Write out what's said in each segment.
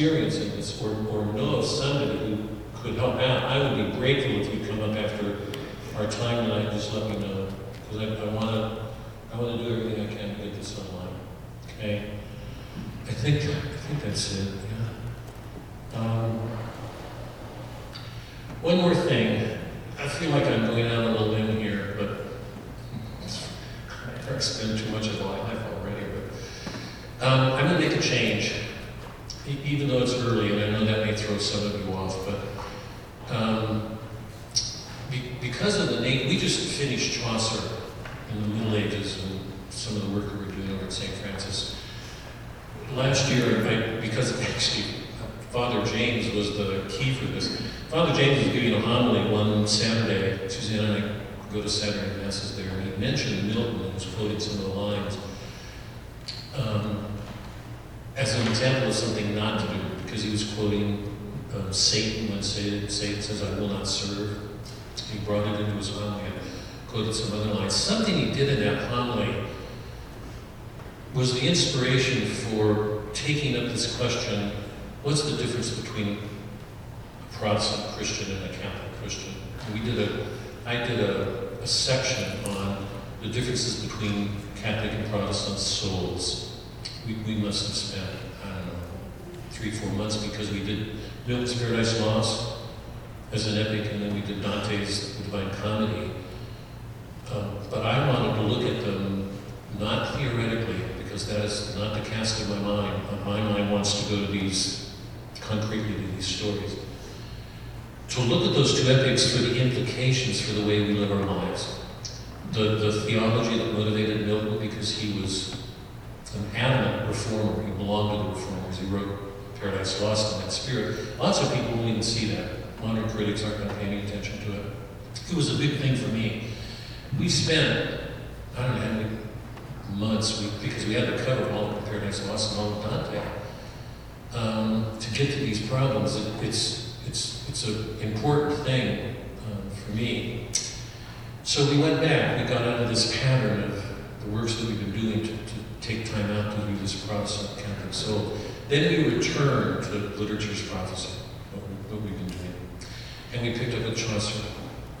experiencing this or, or know of somebody who could help out, I would be grateful if you come up after our time tonight. Just let me know because I, I want to I want to do everything I can to get this online. Okay. I think I think that's it. Yeah. Um, one more thing. I feel like I'm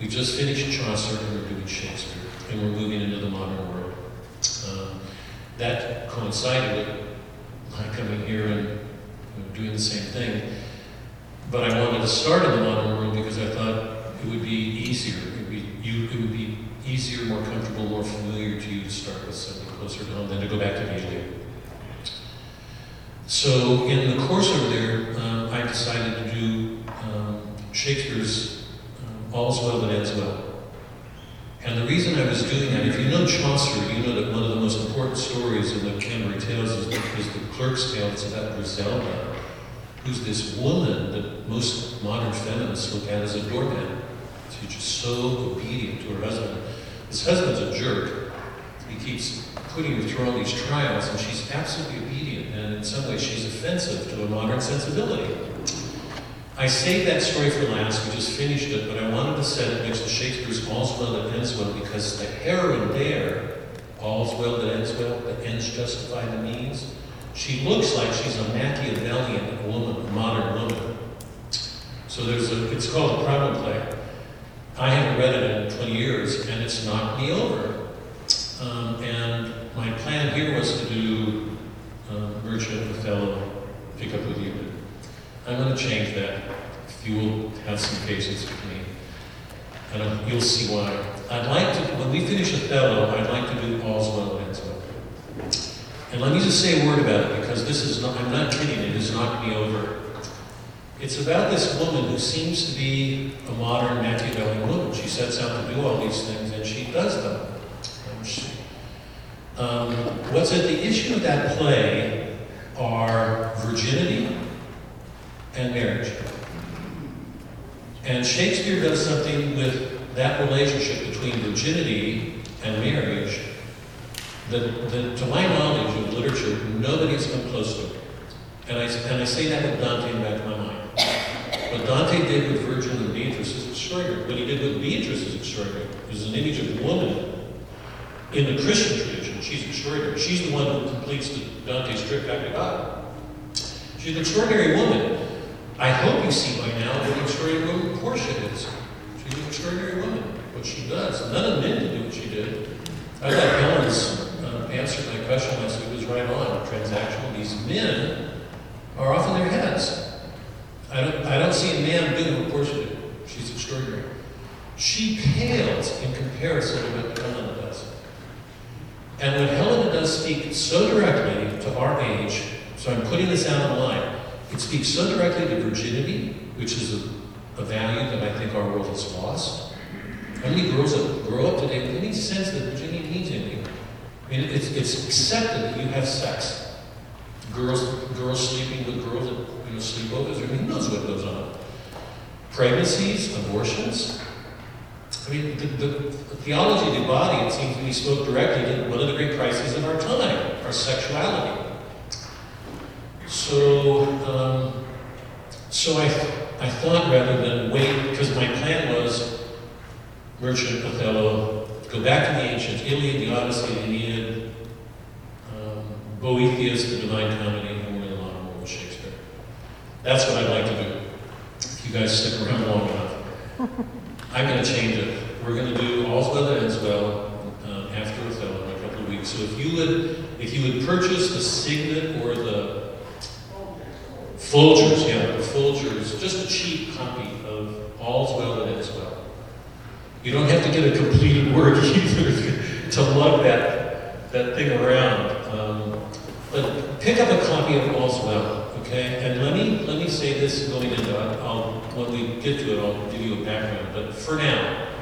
We just finished Chaucer and we're doing Shakespeare. And we're moving into the modern world. Um, that coincided with my coming here and you know, doing the same thing. But I wanted to start in the modern world because I thought it would be easier. It would be, you, it would be easier, more comfortable, more familiar to you to start with something closer to home than to go back to Iliad. So in the course over there, um, I decided to do um, Shakespeare's All's Well That Ends Well. And the reason I was doing that, if you know Chaucer, you know that one of the most important stories in the Canterbury Tales is the, is the Clerk's Tale. It's about Griselda, who's this woman that most modern feminists look at as a doormat. She's just so obedient to her husband. This husband's a jerk. He keeps putting her through all these trials, and she's absolutely obedient, and in some ways she's offensive to a modern sensibility. I saved that story for last, we just finished it, but I wanted to set it next to Shakespeare's All's Well That Ends Well, because the heroine there, All's Well That Ends Well, the ends justify the means, she looks like she's a Machiavellian woman, a modern woman. So there's a, it's called a problem play. I haven't read it in 20 years, and it's knocked me over. Um, and my plan here was to do um, Merchant, Othello, pick up with you. I'm going to change that. You will have some patience with me, and um, you'll see why. I'd like to, when we finish Othello, I'd like to do All's Well that Ends Well. And let me just say a word about it, because this is not, I'm not kidding, it has knocked me over. It's about this woman who seems to be a modern Machiavellian woman. She sets out to do all these things, and she does them. Um, what's at the issue of that play are virginity and marriage. And Shakespeare does something with that relationship between virginity and marriage that, that to my knowledge of literature, nobody's come close to. And I, and I say that with Dante in the back of my mind. What Dante did with Virgil and Beatrice is extraordinary. What he did with Beatrice is extraordinary. There's an image of woman in the Christian tradition. She's extraordinary. She's the one who completes the Dante's trip back to God. She's an extraordinary woman. I hope you see by now what an extraordinary woman Portia is. She's an extraordinary woman. What she does. None of men can do what she did. I thought Helen's uh, answer to my question last week was right on. Transactional. These men are off in their heads. I don't, I don't see a man doing what Portia did. She's extraordinary. She pales in comparison to what Helena does. And when Helena does speak so directly to our age, so I'm putting this out on line, it speaks so directly to virginity, which is a, a value that I think our world has lost. How many girls that grow up today with any sense that virginity means anything? I mean, it's, it's accepted that you have sex. Girls, girls sleeping with girls you know, sleepovers, I who knows what goes on? Pregnancies, abortions. I mean, the, the, the theology of the body, it seems to me, spoke directly to one of the great crises of our time, our sexuality. So, um, so I, I thought rather than wait, because my plan was Merchant, Othello, go back to the ancients, Iliad, the Odyssey, the Aeneid, um, Boethius, the Divine Comedy, and we're in the modern world with Shakespeare. That's what I'd like to do. If you guys stick around long enough. I'm going to change it. We're going to do All's Well That Ends Well um, after Othello in a couple of weeks. So if you would, if you would purchase the Signet or the Folgers, yeah, Folgers, just a cheap copy of All's Well That Ends Well. You don't have to get a completed work either to lug that, that thing around. Um, but pick up a copy of All's Well, okay? And let me, let me say this going into it. When we get to it, I'll give you a background. But for now,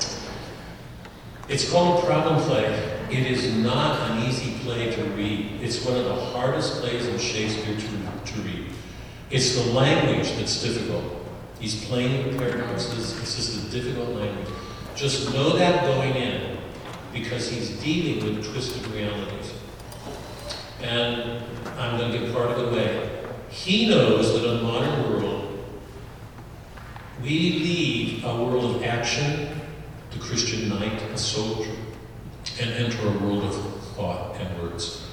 it's called Problem Play. It is not an easy play to read. It's one of the hardest plays in Shakespeare to, to read. It's the language that's difficult. He's playing with paradoxes. It's just a difficult language. Just know that going in, because he's dealing with twisted realities. And I'm going to give part of it away. He knows that in the modern world, we leave a world of action, the Christian knight, a soldier, and enter a world of thought and words.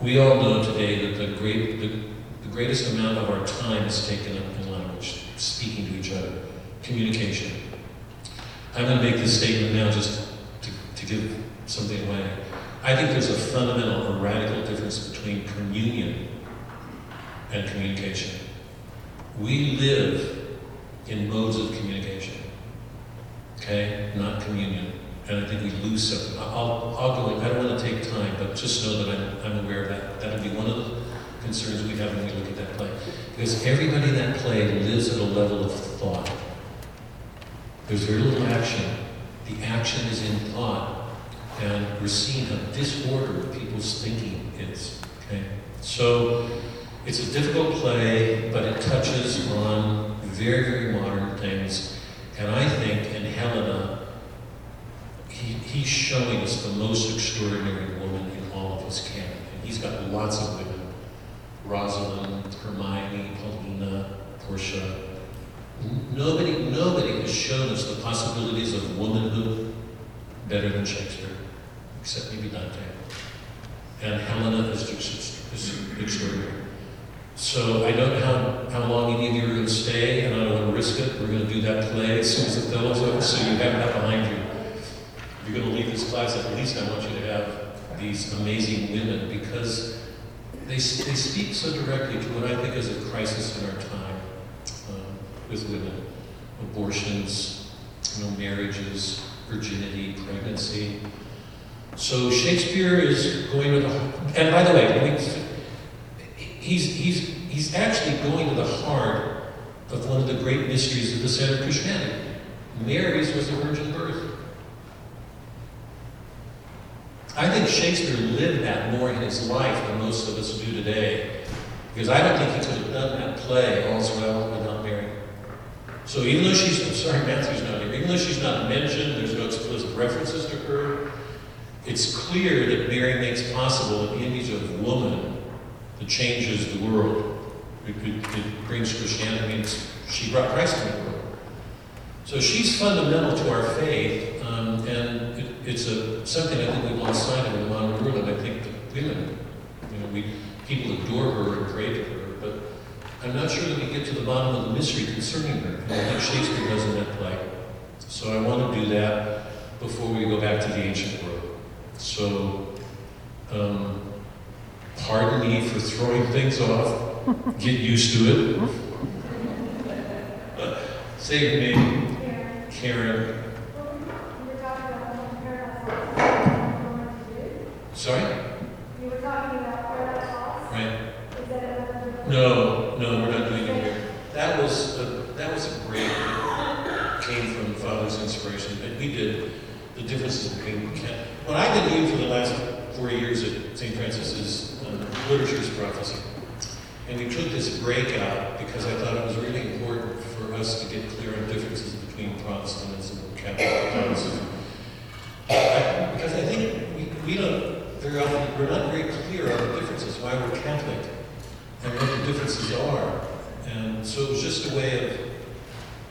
We all know today that the, great, the, the greatest amount of our time is taken up in language, speaking to each other, communication. I'm going to make this statement now just to, to give something away. I think there's a fundamental or radical difference between communion and communication. We live in modes of communication, okay, not communion. And I think we lose something. I'll, I'll go I don't want to take time, but just know that I'm, I'm aware of that. That'll be one of the concerns we have when we look at that play. Because everybody in that play lives at a level of thought. There's very little action. The action is in thought. And we're seeing how disordered people's thinking is. Okay? So it's a difficult play, but it touches on very, very modern things. And I think in Helena, he, he's showing us the most extraordinary woman in all of his canon. And he's got lots of women. Rosalind, Hermione, Paulina, Portia. Nobody, nobody has shown us the possibilities of womanhood better than Shakespeare, except maybe Dante. And Helena is just is extraordinary. So I don't know how, how long any of you are going to stay, and I don't want to risk it. We're going to do that play as soon as the bell over, so you have that behind you. If you're going to leave this class, at least I want you to have these amazing women because they, they speak so directly to what I think is a crisis in our time um, with women. Abortions, you know, marriages, virginity, pregnancy. So Shakespeare is going to the, and by the way, he's, he's, he's actually going to the heart of one of the great mysteries of the center of Christianity. Mary's was a virgin birth. I think Shakespeare lived that more in his life than most of us do today. Because I don't think he could have done that play all's well without Mary. So even though she's, I'm sorry, Matthew's not here, even though she's not mentioned, there's no explicit references to her, it's clear that Mary makes possible an image of woman that changes the world. It, it, it brings Christianity, she brought Christ into the world. So she's fundamental to our faith, um, and it's a, something I think we've lost sight of in the modern world, and I think women, you know, we, people adore her and pray to her, but I'm not sure that we get to the bottom of the mystery concerning her, and I think Shakespeare does in that play. So I want to do that before we go back to the ancient world. So, um, pardon me for throwing things off. Get used to it. Uh, say your name. Karen. Karen. Sorry? You were talking about Paradise Lost? Right. Is that another? No, no, we're not doing it here. That was a, that was a great came from Father's inspiration. But we did the differences between what I did doing for the last four years at St. Francis's uh, Literature as Prophecy. And we took this breakout because I thought it was really important for us to get clear on differences between Protestantism and Catholic Catholicism. Because I think we, we don't very often, we're not very clear on the differences, why we're Catholic, and what the differences are. And so it was just a way of,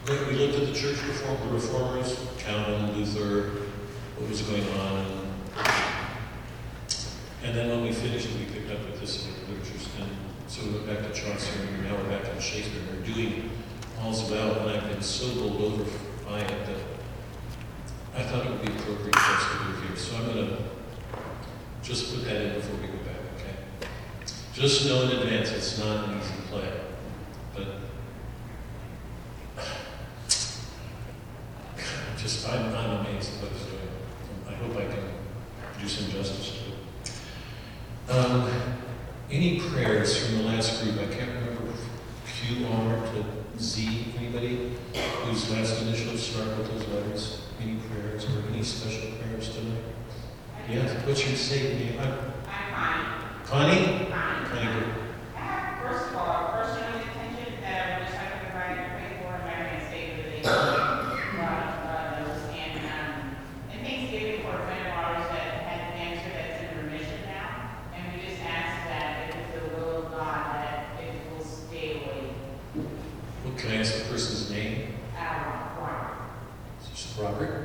we looked at the church reform, the reformers, Calvin, Luther, what was going on. And then when we finished, we picked up with this literature. And so we went back to Chaucer, and now we're back to Shakespeare. We're doing All's Well, and I've been so bowled over by it that I thought it would be appropriate for us to do it here. So I'm going to just put that in before we go back, okay? Just know in advance it's not an easy play, but just I'm, I'm amazed at what he's doing. I hope I can do some justice to it. Um, any prayers from the last group? I can't remember Q R to Z. Anybody whose last initials start with those letters? prayers. Are there any special prayers tonight? Yes, what's your say name? I'm, I'm Connie. Connie? First of all, first I want to mention that I wish I could provide and pray for American State of the Day. And, um, and Thanksgiving for a friend of ours that had cancer that's in remission now. And we just ask that if it's the will of God that it will stay away. What can I ask the person's name? Uh, Robert. Robert.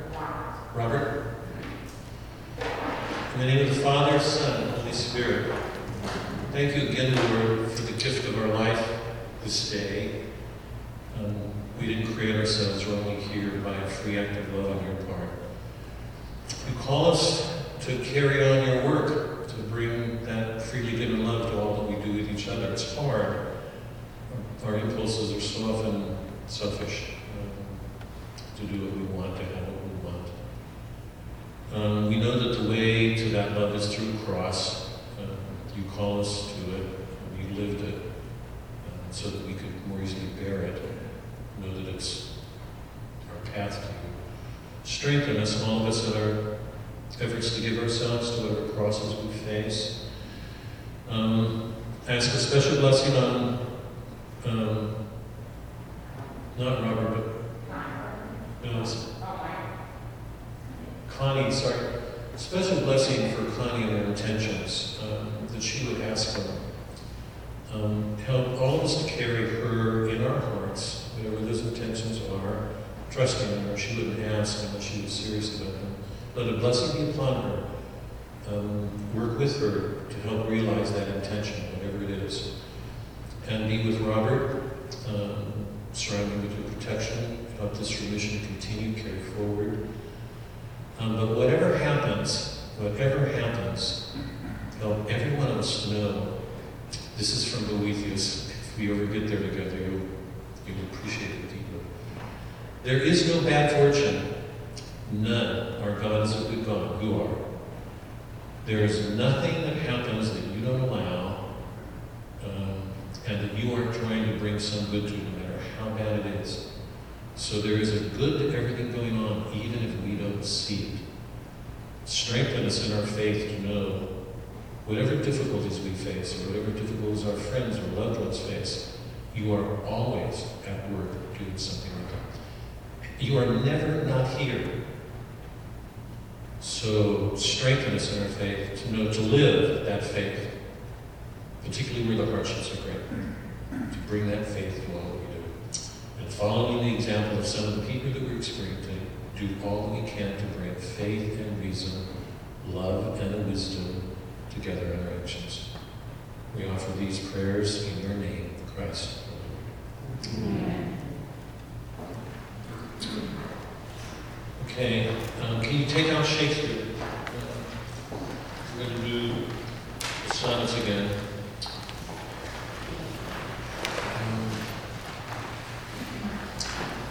Thank you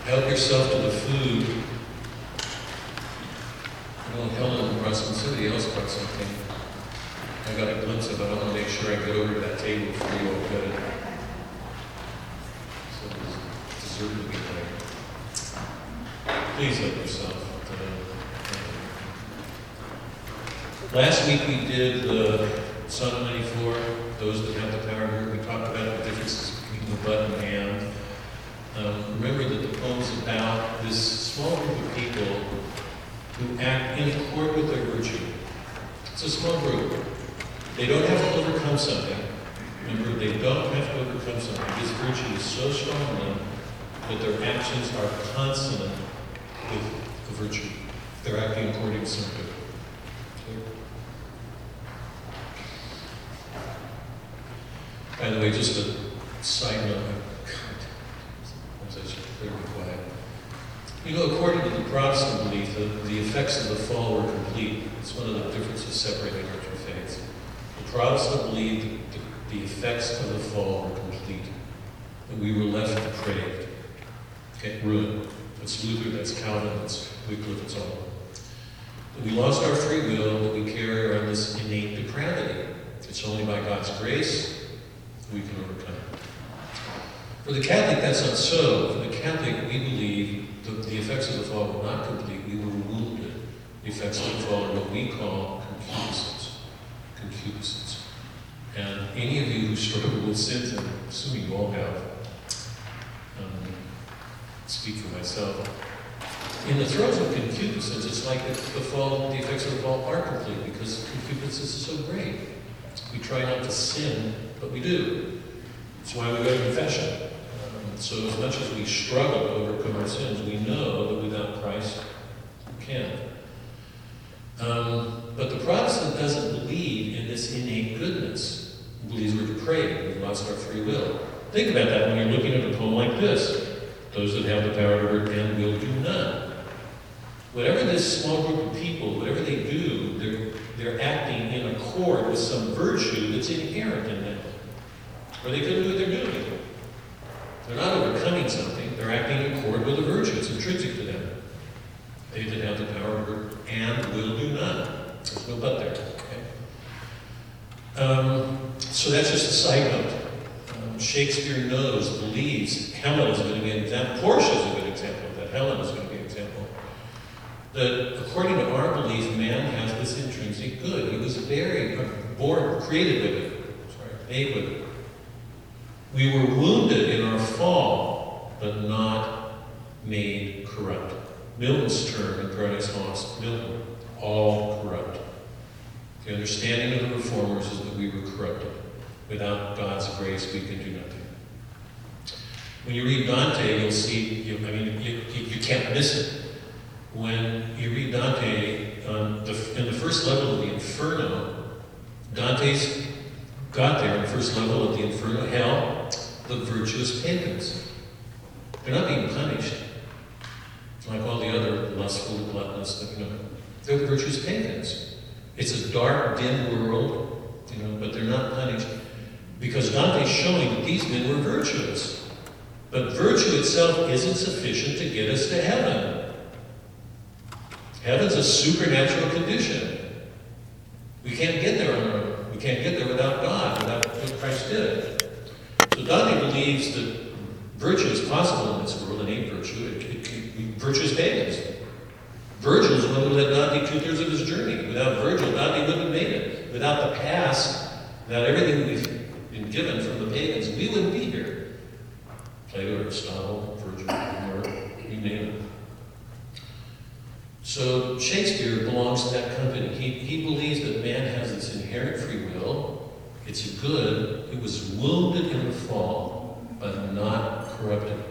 Help yourself to the food. Well, Helen brought some, somebody else brought something. I got a glimpse of it. I want to make sure I get over to that table before you all it. So there's dessert to be there. Please help yourself. Last week we did the Psalm 94, those that have the power here. We talked about the differences between the butt and hand. Um, remember that the poem's about this small group of people who act in accord with their virtue. It's a small group. They don't have to overcome something. Remember, they don't have to overcome something. This virtue is so strong in them that their actions are consonant with the virtue. They're acting according to something. Okay. By the way, just a side note, God, as I should clearly quiet. You know, according to the Protestant belief, the, the effects of the fall were complete. It's one of the differences separating our two faiths. The Protestant believed the, the effects of the fall were complete, that we were left depraved, okay, ruined. That's Luther, that's Calvin, that's Wycliffe, it's all. That we lost our free will, that we carry around this innate depravity. It's only by God's grace we can overcome. It. For the Catholic, that's not so. For the Catholic, we believe that the effects of the fall were not complete. We were wounded. The effects of the fall are what we call concupiscence. Concupiscence. And any of you who struggle with sins, and assuming you all have, um, speak for myself. In the throes of concupiscence, it's like the, the fall, the effects of the fall are complete because concupiscence is so great. We try not to sin, but we do. That's why we go to confession. So as much as we struggle to overcome our sins, we know that without Christ, we can't. Um, but the Protestant doesn't believe in this innate goodness. He believes we're depraved, we've lost our free will. Think about that when you're looking at a poem like this. Those that have the power to repent will do none. Whatever this small group of people, whatever they do, they're, they're acting in accord with some virtue that's inherent in them. Or they couldn't do what they're doing. They're not overcoming something, they're acting in accord with a virtue. It's intrinsic to them. They that have the power and will do none. There's no but there. Okay? Um, so that's just a side note. Um, Shakespeare knows, believes, Helen is going to be an example. Portia is a good example of that. Helen is going to be an example. That according to our belief, man has this intrinsic good. He was very uh, born, created with it. Sorry, made with it. We were wounded in our fall, but not made corrupt. Milton's term in Paradise Lost, Milton, all corrupt. The understanding of the reformers is that we were corrupted. Without God's grace, we can do nothing. When you read Dante, you'll see, you, I mean, you, you, can't miss it. When you read Dante, um, the, in the first level of the Inferno, Dante's got there in the first level of the Inferno, hell, the virtuous pagans. They're not being punished like all the other lustful, gluttonous, you know, they're the virtuous pagans. It's a dark, dim world, you know, but they're not punished because Dante's showing that these men were virtuous. But virtue itself isn't sufficient to get us to heaven. Heaven's a supernatural condition. We can't get there on our own. We can't get there without God, without what Christ did. Dante believes that virtue is possible in this world, innate virtue. It, it, it, virtue is pagans. Virgil is the one who led Dante two thirds of his journey. Without Virgil, Dante wouldn't have made it. Without the past, without everything we've been given from the pagans, we wouldn't be here. Plato, Aristotle, Virgil, Homer, you name it. So Shakespeare belongs to that company. He, he believes that man has this inherent free will. It's good. It was wounded in the fall, but not corrupted.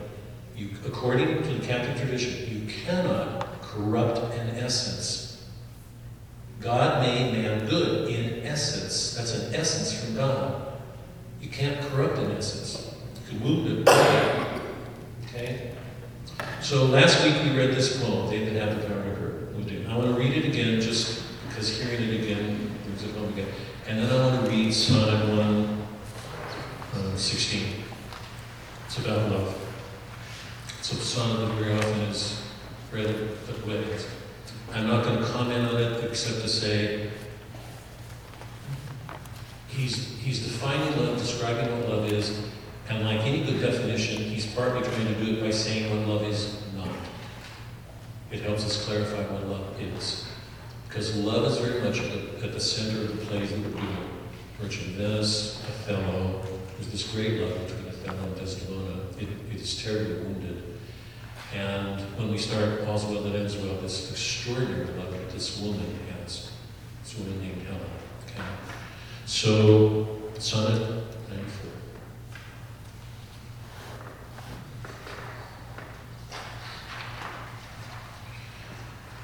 You, according to the Catholic tradition, you cannot corrupt an essence. God made man good in essence. That's an essence from God. You can't corrupt an essence. You can wound it. Okay? So last week we read this poem, They That Have the Power I want to read it again just because hearing it again brings it home again. And then I want to read Sonnet 1, uh, 16. It's about love. It's a sonnet that very often is read at weddings. I'm not going to comment on it except to say he's, he's defining love, describing what love is, and like any good definition, he's partly trying to do it by saying what love is not. It helps us clarify what love is. Because love is very much at the, center of the plays that we're doing. Venice, Othello, there's this great love between Othello and Desdemona. It, it is terribly wounded. And when we start All's Well That Ends Well, this extraordinary love that this woman has, this woman named Helen. Okay? So, Sonnet 94.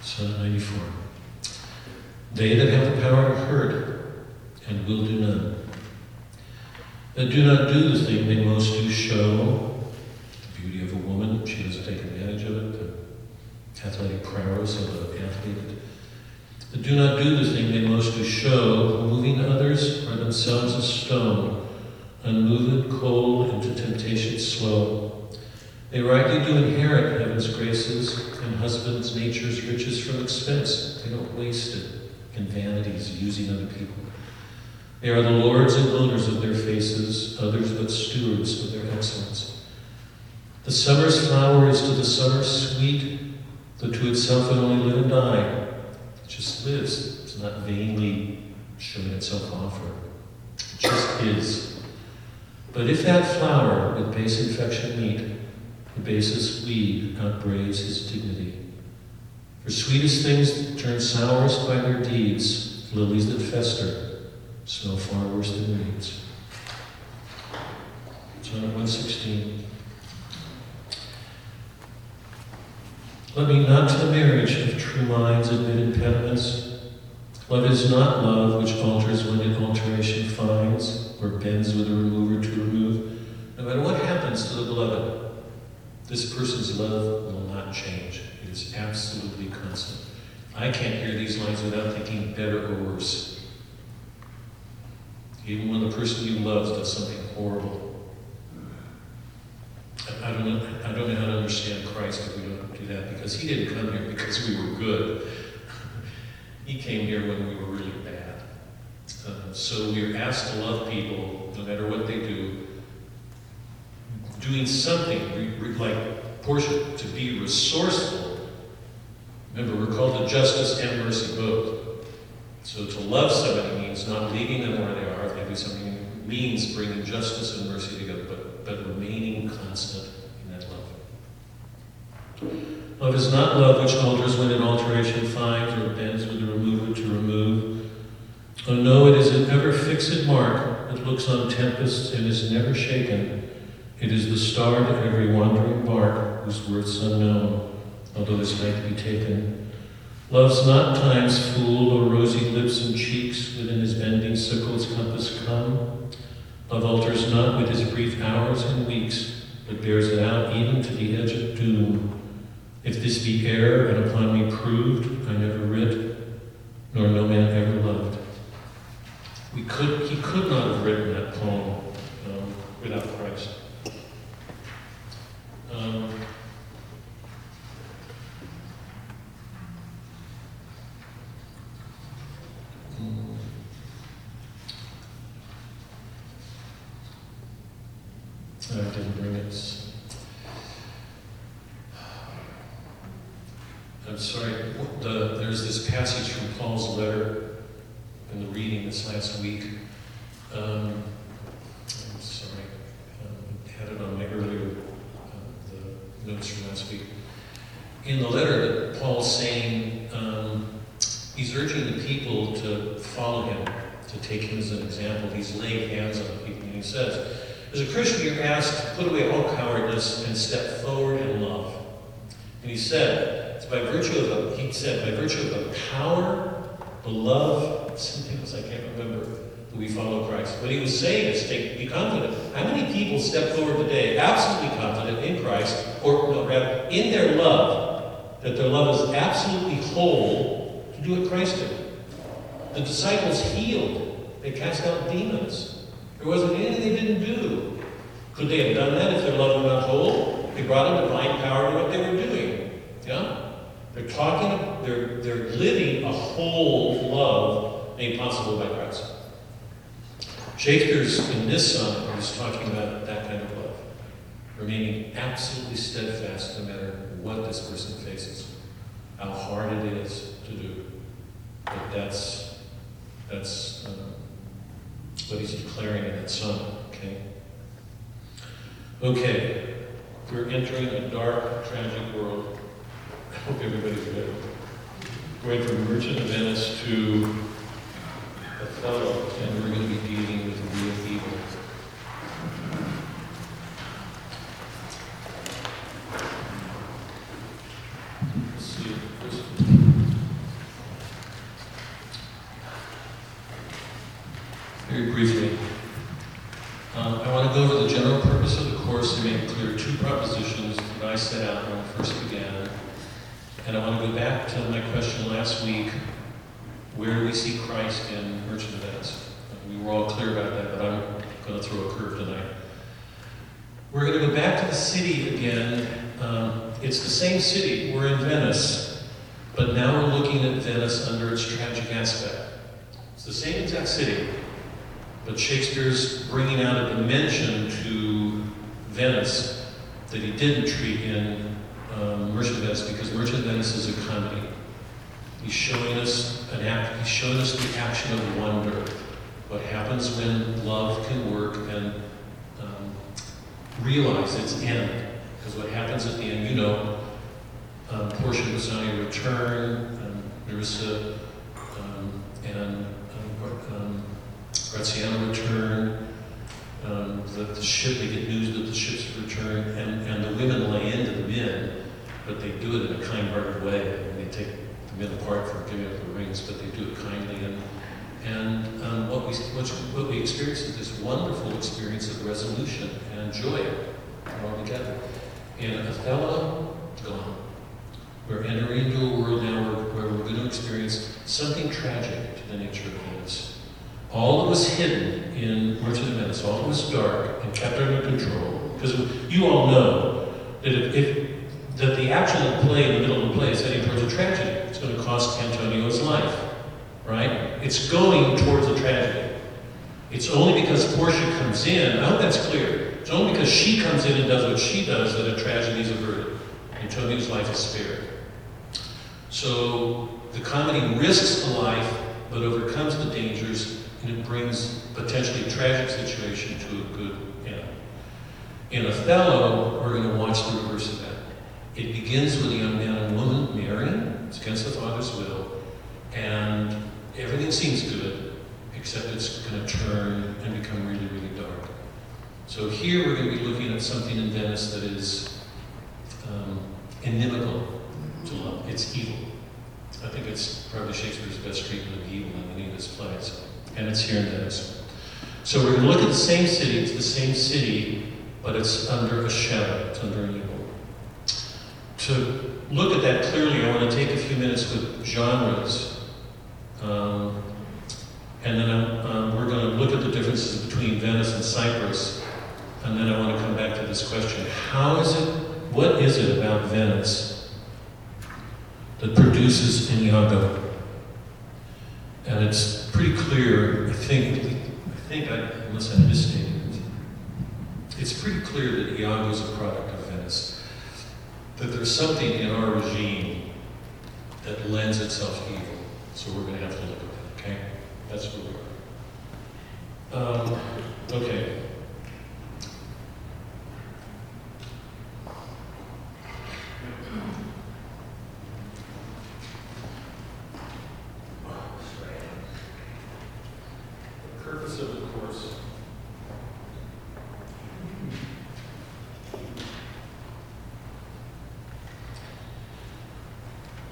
Sonnet 94. They that have the power to hurt and will do none, that do not do the thing they most do show, the beauty of a woman, she doesn't take advantage of it, the athletic prowess of an athlete, that do not do the thing they most do show, moving others are themselves a stone, unmoved, cold, into temptation slow. They rightly do inherit heaven's graces, and husbands' nature's riches from expense. They don't waste it in vanities, using other people. They are the lords and owners of their faces, others but stewards of their excellence. The summer's flower is to the summer sweet, though to itself it only live and die. It just lives. It's not vainly showing itself off or it just is. But if that flower with base infection meet, the basest weed outbraves his dignity. For sweetest things turn sourest by their deeds, lilies that fester smell far worse than weeds. John 116. Let me not to the marriage of true minds admit impediments. Love is not love which alters when it alteration finds, or bends with a remover to remove. No matter what happens to the beloved, this person's love will not change. Is absolutely constant. I can't hear these lines without thinking better or worse. Even when the person you love does something horrible. I don't know, I don't know how to understand Christ if we don't do that, because he didn't come here because we were good. He came here when we were really bad. Uh, so we're asked to love people, no matter what they do, doing something, re- re- like Portia, to be resourceful. Remember, we're called to justice and mercy both. So to love somebody means not leaving them where they are if something, means bringing justice and mercy together, but, but remaining constant in that love. Love is not love which alters when an alteration finds or bends with the remover to remove. Oh no, it is an ever fixed mark that looks on tempests and is never shaken. It is the star to every wandering bark whose worth's unknown, although this might be taken. Love's not time's fool or rosy lips and cheeks within his bending sickle's compass come. Love alters not with his brief hours and weeks, but bears it out even to the edge of doom. If this be error and upon me proved, I never writ, nor no man ever loved. We could, he could not have written that poem um, without Christ. Um, mm. I didn't bring it. I'm sorry, the, there's this passage from Paul's letter in the reading this last week. Um, I'm sorry, um, had it on my earlier, uh, from. In the letter Paul's saying, um, he's urging the people to follow him, to take him as an example. He's laying hands on people, and he says, as a Christian, you're asked to put away all cowardness and step forward in love. And he said, it's by virtue of the, he said, by virtue of the power, the love, something else I can't remember, we follow Christ. What he was saying is take, be confident. How many people step forward today, absolutely confident in Christ, or no, rather, in their love, that their love is absolutely whole to do what Christ did? The disciples healed. They cast out demons. There wasn't anything they didn't do. Could they have done that if their love were not whole? They brought in divine power to what they were doing. Yeah? They're talking, they're, they're living a whole love made possible by Christ. Shakespeare's in this sonnet is talking about that kind of love. Remaining absolutely steadfast no matter what this person faces. How hard it is to do. But that's, that's um, what he's declaring in that sonnet, okay? Okay, we're entering a dark, tragic world. I hope everybody's ready. Going from Merchant of Venice to Very briefly, um, I want to go over the general purpose of the course and make clear two propositions that I set out when I first began. And I want to go back to my question last week, where we see Christ in Merchant of Venice? We were all clear about that, but I'm going to throw a curve tonight. We're going to go back to the city again. Um, it's the same city. We're in Venice, but now we're looking at Venice under its tragic aspect. It's the same exact city, but Shakespeare's bringing out a dimension to Venice that he didn't treat in um, Merchant of Venice because Merchant of Venice is a comedy. He's showing us an act. He's showing us the action of wonder. What happens when love can work and um, realize its end? Because what happens at the end, you know, um, Portia and Bassanio return, and Nerissa um, and um, um, Gratiano return. Um, the, the ship, they get news that the ships have returned, and, and the women lay into the men, but they do it in a kind-hearted way. They take men apart for giving up the rings, but they do it kindly. And, and um, what, we, what, what we experience is this wonderful experience of resolution and joy all together. In Othello, gone. We're entering into a world now where, where we're going to experience something tragic to the nature of Venice. All that was hidden in Merchant of Venice, all that was dark and kept under control. Because you all know that if, if that the action of the play in the middle of the play is heading towards a tragedy. It's going to cost Antonio's life, right? It's going towards a tragedy. It's only because Portia comes in, I hope that's clear. It's only because she comes in and does what she does that a tragedy is averted. Antonio's life is spared. So the comedy risks a life, but overcomes the dangers, and it brings potentially tragic situation to a good end. In Othello, we're going to watch the reverse of that. It begins with a young man and woman marrying, it's against the father's will, and everything seems good, except it's going to turn and become really, really dark. So here we're going to be looking at something in Venice that is um, inimical to love. It's evil. I think it's probably Shakespeare's best treatment of evil in any of his plays, and it's here in Venice. So we're going to look at the same city. It's the same city, but it's under a shadow. It's under an evil. To look at that clearly, I want to take a few minutes with genres. Um, and then um, we're going to look at the differences between Venice and Cyprus. And then I want to come back to this question. How is it, what is it about Venice that produces an Iago? And it's pretty clear, I think, I think, I, unless I'm misstating it, it's pretty clear that Iago is a product that there's something in our regime that lends itself to evil. So we're going to have to look at that, okay? That's where we are. Um, okay. The purpose of the course.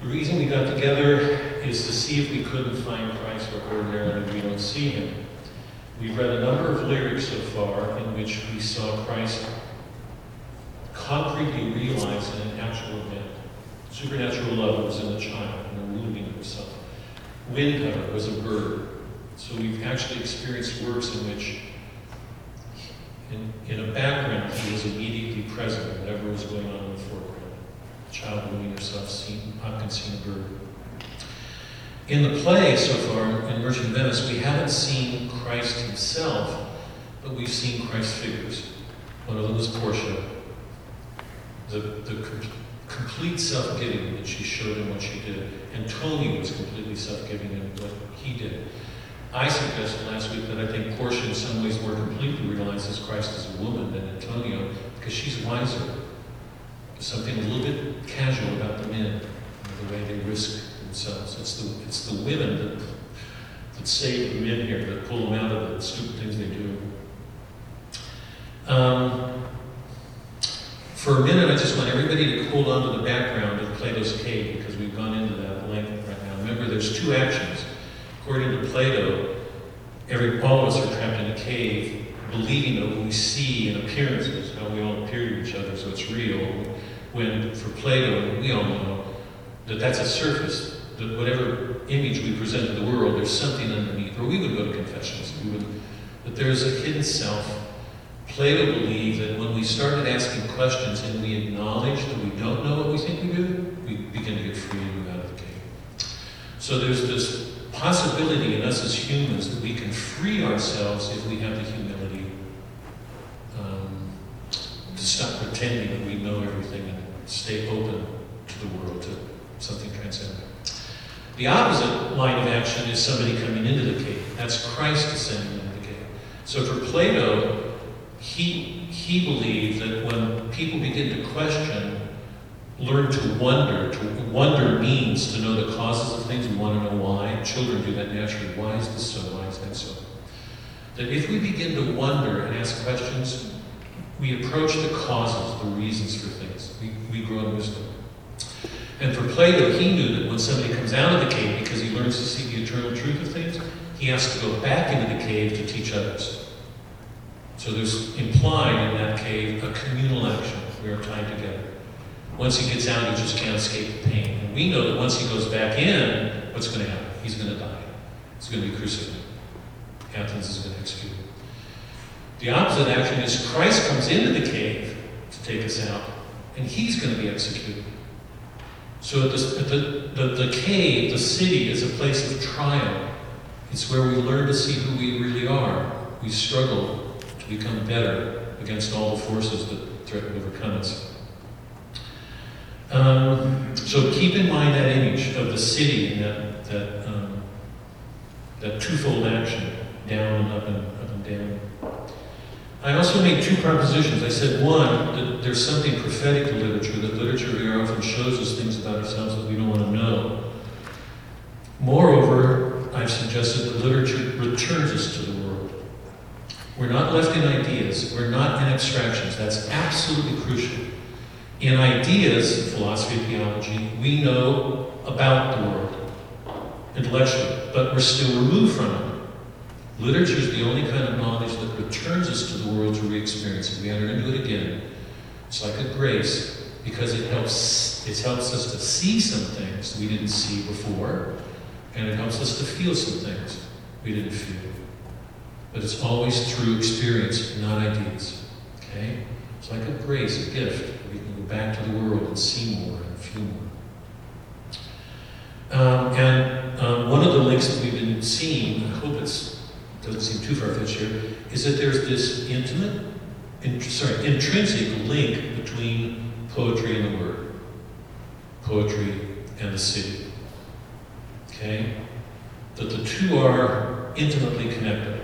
The reason we got together is to see if we couldn't find Christ where ordinarily we don't see him. We've read a number of lyrics so far in which we saw Christ concretely realized in an actual event. Supernatural love was in a child, in the wounding of himself. Windhover was a bird. So we've actually experienced works in which, in, in a background, he was immediately present, whatever was going on in the child wounding herself, Hopkins bird. In the play so far, in Merchant Venice, we haven't seen Christ himself, but we've seen Christ figures. One of them is Portia, the, the com- complete self-giving that she showed him what she did. Antonio was completely self-giving in what he did. I suggested last week that I think Portia in some ways more completely realizes Christ as a woman than Antonio because she's wiser something a little bit casual about the men, the way they risk themselves. It's the, it's the women that, that save the men here, that pull them out of the stupid things they do. Um, for a minute, I just want everybody to hold on to the background of Plato's cave because we've gone into that length right now. Remember, there's two actions. According to Plato, every, all of us are trapped in a cave, believing that what we see in appearances, how we all appear to each other, so it's real when for Plato, we all know that that's a surface, that whatever image we present to the world, there's something underneath. Or we would go to confessions, we would, that there's a hidden self. Plato believed that when we started asking questions and we acknowledge that we don't know what we think we do, we begin to get free and move out of the cave. So there's this possibility in us as humans that we can free ourselves if we have the humility um, to stop pretending that we know everything and stay open to the world, to something transcendent. The opposite line of action is somebody coming into the cave. That's Christ descending into the cave. So for Plato, he, he believed that when people begin to question, learn to wonder, to wonder means to know the causes of things, we want to know why. Children do that naturally. Why is this so? Why is that so? That if we begin to wonder and ask questions, we approach the causes, the reasons for things. We, we grow in wisdom. And for Plato, he knew that when somebody comes out of the cave because he learns to see the eternal truth of things, he has to go back into the cave to teach others. So there's implied in that cave a communal action. We are tied together. Once he gets out, he just can't escape the pain. And we know that once he goes back in, what's going to happen? He's going to die. He's going to be crucified. Athens is going to execute him. The opposite action is Christ comes into the cave to take us out, and he's going to be executed. So the, the, the, the cave, the city, is a place of trial. It's where we learn to see who we really are. We struggle to become better against all the forces that threaten to overcome us. Um, so keep in mind that image of the city and that, that, um, that twofold action, down and up and up and down. I also made two propositions. I said, one, that there's something prophetic to literature, that literature very often shows us things about ourselves that we don't want to know. Moreover, I've suggested that literature returns us to the world. We're not left in ideas, we're not in abstractions. That's absolutely crucial. In ideas, philosophy, theology, we know about the world intellectually, but we're still removed from it. Literature is the only kind of knowledge that returns us to the world to re-experience it. We enter into it again. It's like a grace because it helps it helps us to see some things we didn't see before, and it helps us to feel some things we didn't feel. But it's always through experience, not ideas. Okay? It's like a grace, a gift. We can go back to the world and see more and feel more. Um, and um, one of the links that we've been seeing, I hope it's doesn't seem too far-fetched here, is that there's this intimate, in, sorry, intrinsic link between poetry and the word, poetry and the city. Okay? That the two are intimately connected.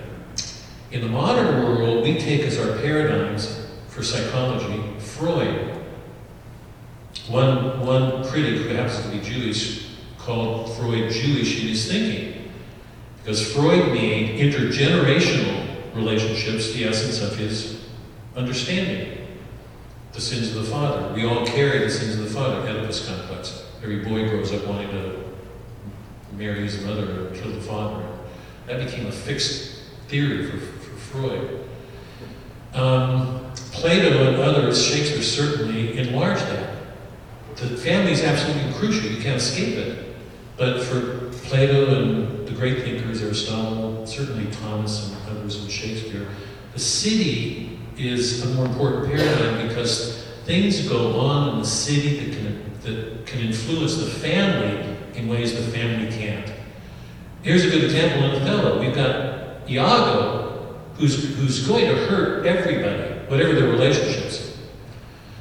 In the modern world, we take as our paradigms for psychology Freud. One, one critic who happens to be Jewish called Freud Jewish in his thinking. Because Freud made intergenerational relationships the essence of his understanding. The sins of the father. We all carry the sins of the father, Oedipus complex. Every boy grows up wanting to marry his mother or kill the father. That became a fixed theory for, for Freud. Um, Plato and others, Shakespeare certainly, enlarged that. The family is absolutely crucial. You can't escape it. But for Plato and the great thinkers, Aristotle, certainly Thomas and others in Shakespeare, the city is a more important paradigm because things go on in the city that can, that can influence the family in ways the family can't. Here's a good example in Othello. We've got Iago, who's, who's going to hurt everybody, whatever their relationships.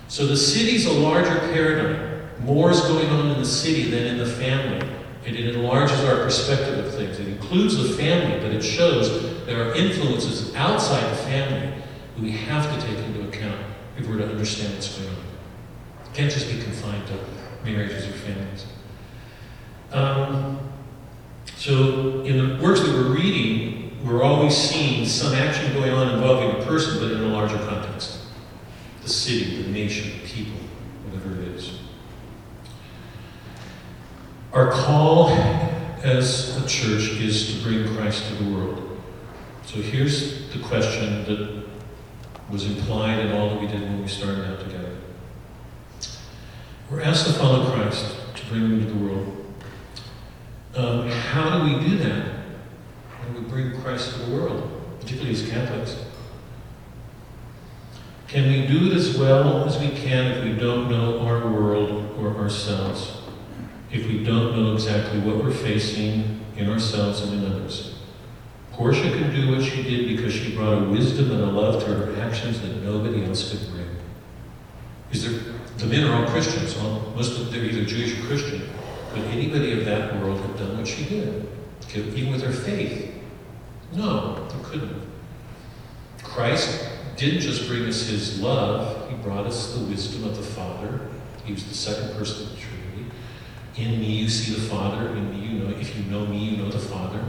So the city's a larger paradigm. More is going on in the city than in the family. And it enlarges our perspective of things. It includes the family, but it shows there are influences outside the family that we have to take into account if we're to understand what's going on. It can't just be confined to marriages or families. Um, so, in the works that we're reading, we're always seeing some action going on involving a person, but in a larger context the city, the nation, the people, whatever it is. Our call as a church is to bring Christ to the world. So here's the question that was implied in all that we did when we started out together. We're asked to follow Christ, to bring him to the world. Um, how do we do that? Do we bring Christ to the world, particularly as Catholics? Can we do it as well as we can if we don't know our world or ourselves? If we don't know exactly what we're facing in ourselves and in others? Portia can do what she did because she brought a wisdom and a love to her actions that nobody else could bring. Is there, the men are all Christians, all, most of them are either Jewish or Christian. Could anybody of that world have done what she did? Even with her faith? No, they couldn't. Christ didn't just bring us his love, he brought us the wisdom of the Father. He was the second person of the Trinity. In me you see the Father, in me you know, if you know me, you know the Father.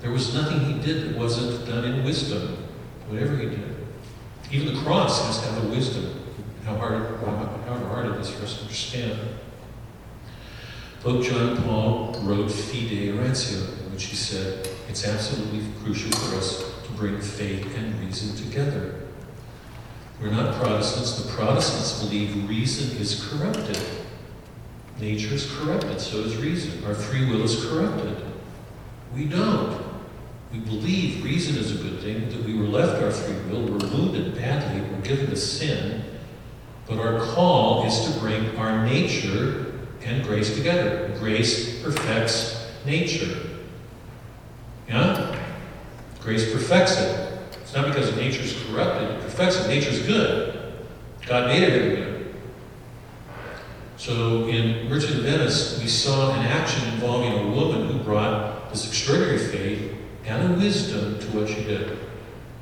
There was nothing he did that wasn't done in wisdom, whatever he did. Even the cross has to have a wisdom, how hard, how hard it is for us to understand. Pope John Paul wrote Fide Ratio, in which he said, it's absolutely crucial for us to bring faith and reason together. We're not Protestants. The Protestants believe reason is corrupted. Nature is corrupted, so is reason. Our free will is corrupted. We don't. We believe reason is a good thing, that we were left our free will, we're wounded badly, we're given to sin, but our call is to bring our nature and grace together. Grace perfects nature. Yeah? Grace perfects it. It's not because nature is corrupted, it perfects it. Nature's good. God made good. So in of Venice, we saw an action involving a woman who brought this extraordinary faith and a wisdom to what she did.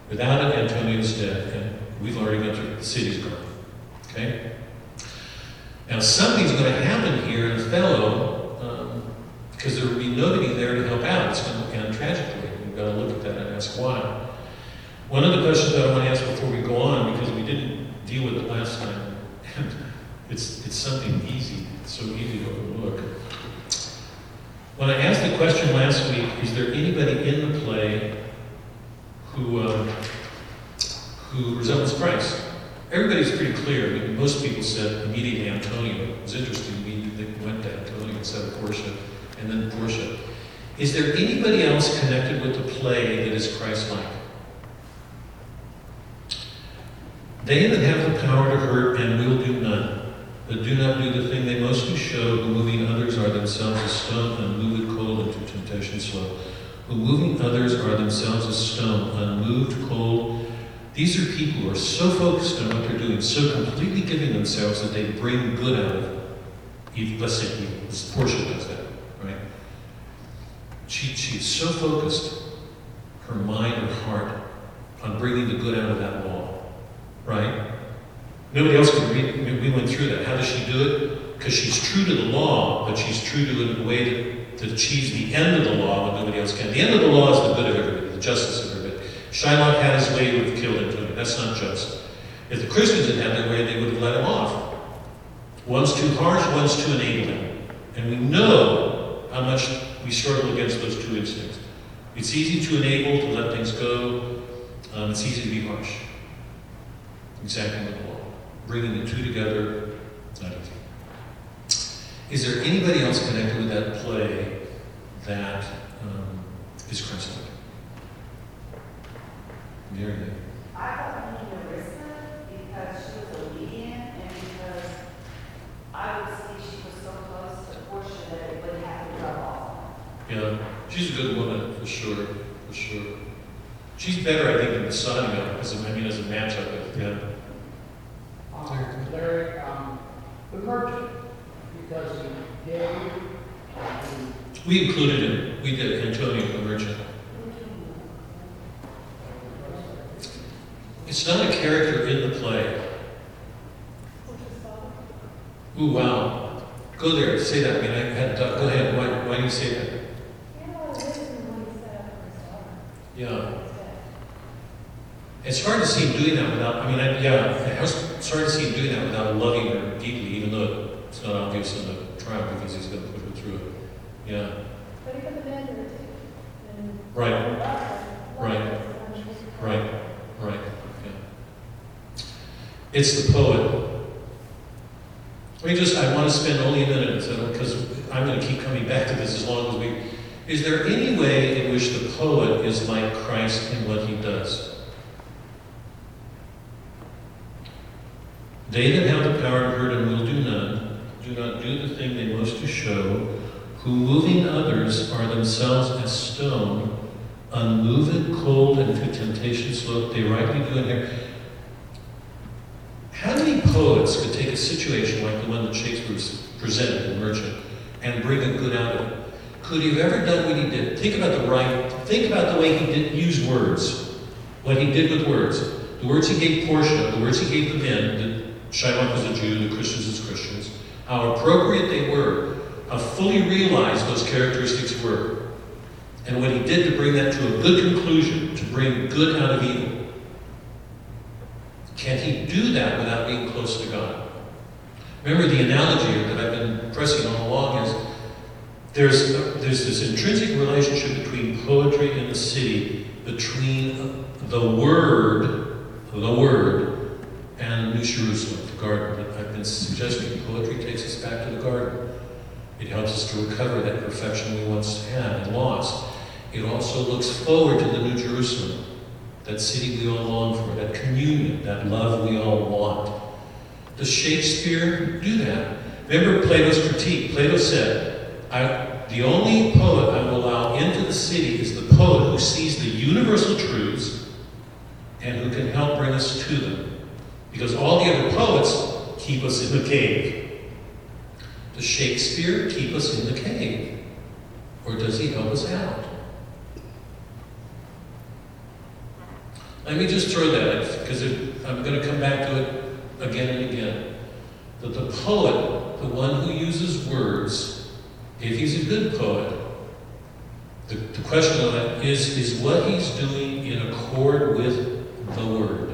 Without it, Antonio's dead, and we've already through, the city's gone. Okay? Now, something's going to happen here in Othello, um, because there will be nobody there to help out. It's going to end tragically. We've got to look at that and ask why. One of the questions that I want to ask before we go on, because we didn't deal with it last time, it's, it's something easy, so easy to overlook. When I asked the question last week, is there anybody in the play who, uh, who resembles Christ? Everybody's pretty clear. I mean, most people said immediately Antonio. It was interesting. We went to Antonio instead of Portia, and then Portia. Is there anybody else connected with the play that is Christ-like? They that have the power to hurt and will do none, but do not do the thing they most do show, moving others are themselves a stone, unmoved, cold, and to temptation slow. Moving others are themselves a stone, unmoved, cold. These are people who are so focused on what they're doing, so completely giving themselves that they bring good out of it. Let's say. This Portia does that, right? She, she's so focused, her mind, her heart, on bringing the good out of that law, right? Nobody else can read. We went through that. How does she do it? Because she's true to the law, but she's true to it in a way that, that achieves the end of the law when nobody else can. The end of the law is the good of everybody, the justice of everybody. Shylock had his way, would have killed Antonio. That's not just. If the Christians had had their way, they would have let him off. One's too harsh, one's too enabling. And we know how much we struggle against those two instincts. It's easy to enable, to let things go. Um, it's easy to be harsh. Exactly like the. Bringing the two together, not easy. Is there anybody else connected with that play that um, is Christ-like? Mary? I thought Nerissa because she was obedient and because I would see she was so close to Portia that it would have to drop off. Yeah, she's a good woman for sure, for sure. She's better, I think, than Bassanio, as a, I mean, as a matchup with yeah. Um, Larry, um, the merchant, because he gave, and We included him. We did Antonio the merchant. It's not a character in the play. Ooh, wow. Go there. Say that. I mean, I had. To, go ahead. Why? Why do you say that? You know, wisdom when he set up for his. Yeah. It's hard to see him doing that without. I mean, I, yeah, it's hard to see him doing that without loving her deeply, even though it's not obvious in the trial because he's going to put her through it. Yeah. But he put the man there too. And Right. and loved her. Loved Right. her. And she was- Right. Right. Yeah. It's the poet. Let me just, I want to spend only a minute, because I'm going to keep coming back to this as long as we. Is there any way in which the poet is like Christ in what he does? They that have the power to hurt and will do none, do not do the thing they most to show, who moving others are themselves as stone, unmoved, cold, and to temptation slow, they rightly do inherit. How many poets could take a situation like the one that Shakespeare presented in Merchant and bring a good out of it? Could he have ever done what he did? Think about the right, think about the way he did use words, what he did with words. The words he gave Portia, the words he gave the men, that Shylock was a Jew, the Christians as Christians, how appropriate they were, how fully realized those characteristics were, and what he did to bring that to a good conclusion, to bring good out of evil. Can he do that without being close to God? Remember the analogy that I've been pressing all along is there's, there's this intrinsic relationship between poetry and the city, between the word, the word, and New Jerusalem, the garden. I've been suggesting poetry takes us back to the garden. It helps us to recover that perfection we once had and lost. It also looks forward to the New Jerusalem, that city we all long for, that communion, that love we all want. Does Shakespeare do that? Remember Plato's critique. Plato said, the only poet I will allow into the city is the poet who sees the universal truths and who can help bring us to them. Because all the other poets keep us in the cave. Does Shakespeare keep us in the cave? Or does he help us out? Let me just throw that, because I'm going to come back to it again and again. That the poet, the one who uses words, if he's a good poet, the, the question of that is, is what he's doing in accord with the Word.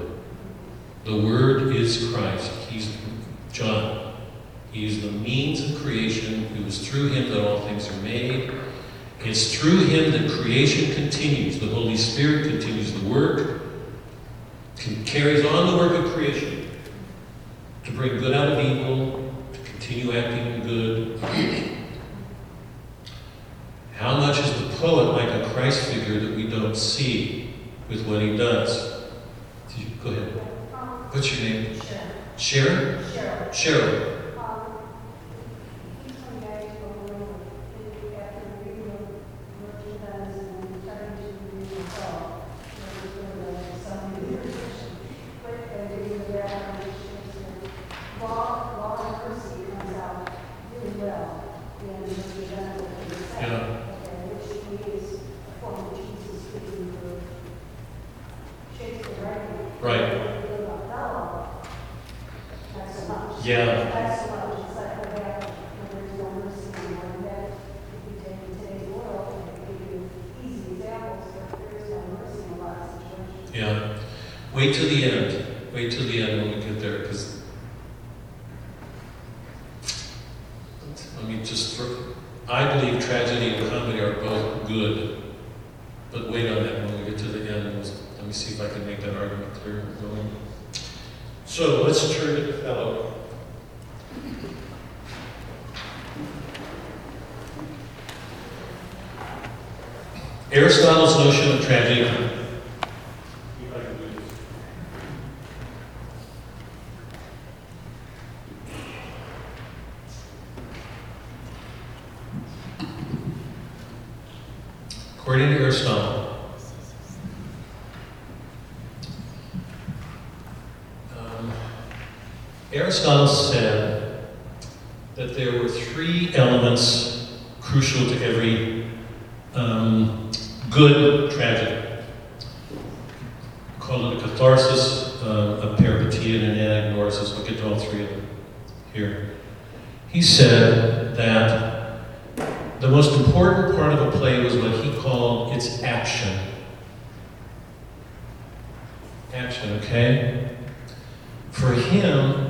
The Word is Christ. He's John. He is the means of creation. It was through him that all things are made. It's through him that creation continues. The Holy Spirit continues the work, carries on the work of creation to bring good out of evil, to continue acting in good. How much is the poet like a Christ figure that we don't see with what he does? Go ahead. What's your name? Sharon. Sharon? Cheryl. Cheryl.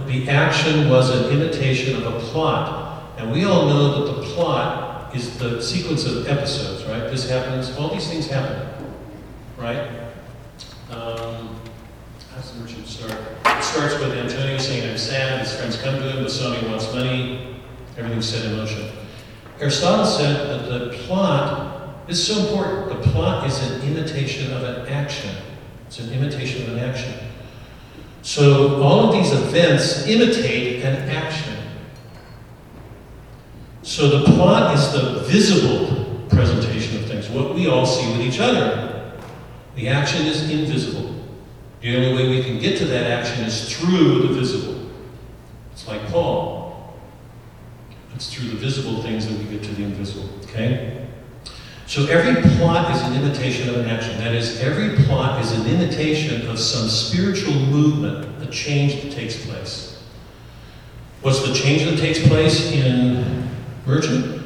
The action was an imitation of a plot. And we all know that the plot is the sequence of episodes, right? This happens, all these things happen, right? Um, how's the merchant start? It starts with Antonio saying, I'm sad, his friends come to him, Bassanio wants money, everything's set in motion. Aristotle said that the plot is so important. The plot is an imitation of an action. It's an imitation of an action. So all of these events imitate an action. So the plot is the visible presentation of things, what we all see with each other. The action is invisible. The only way we can get to that action is through the visible. It's like Paul. It's through the visible things that we get to the invisible. Okay? So every plot is an imitation of an action. That is, every plot is an imitation of some spiritual movement, a change that takes place. What's the change that takes place in Merchant?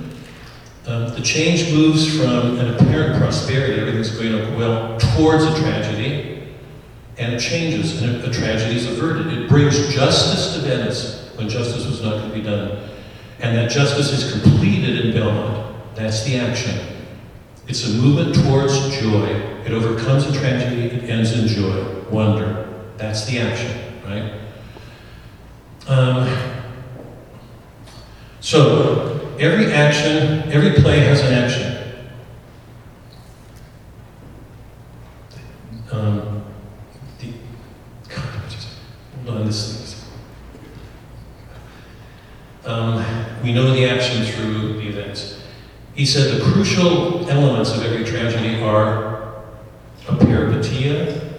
Um, the change moves from an apparent prosperity, everything's going up well, towards a tragedy, and it changes, and a, tragedy is averted. It brings justice to Venice when justice was not going to be done. And that justice is completed in Belmont. That's the action. It's a movement towards joy. It overcomes a tragedy, it ends in joy, wonder. That's the action, right? Um, so, every action, every play has an action. Um, the, hold on, this is. Um, we know the action through. He said the crucial elements of every tragedy are a peripeteia,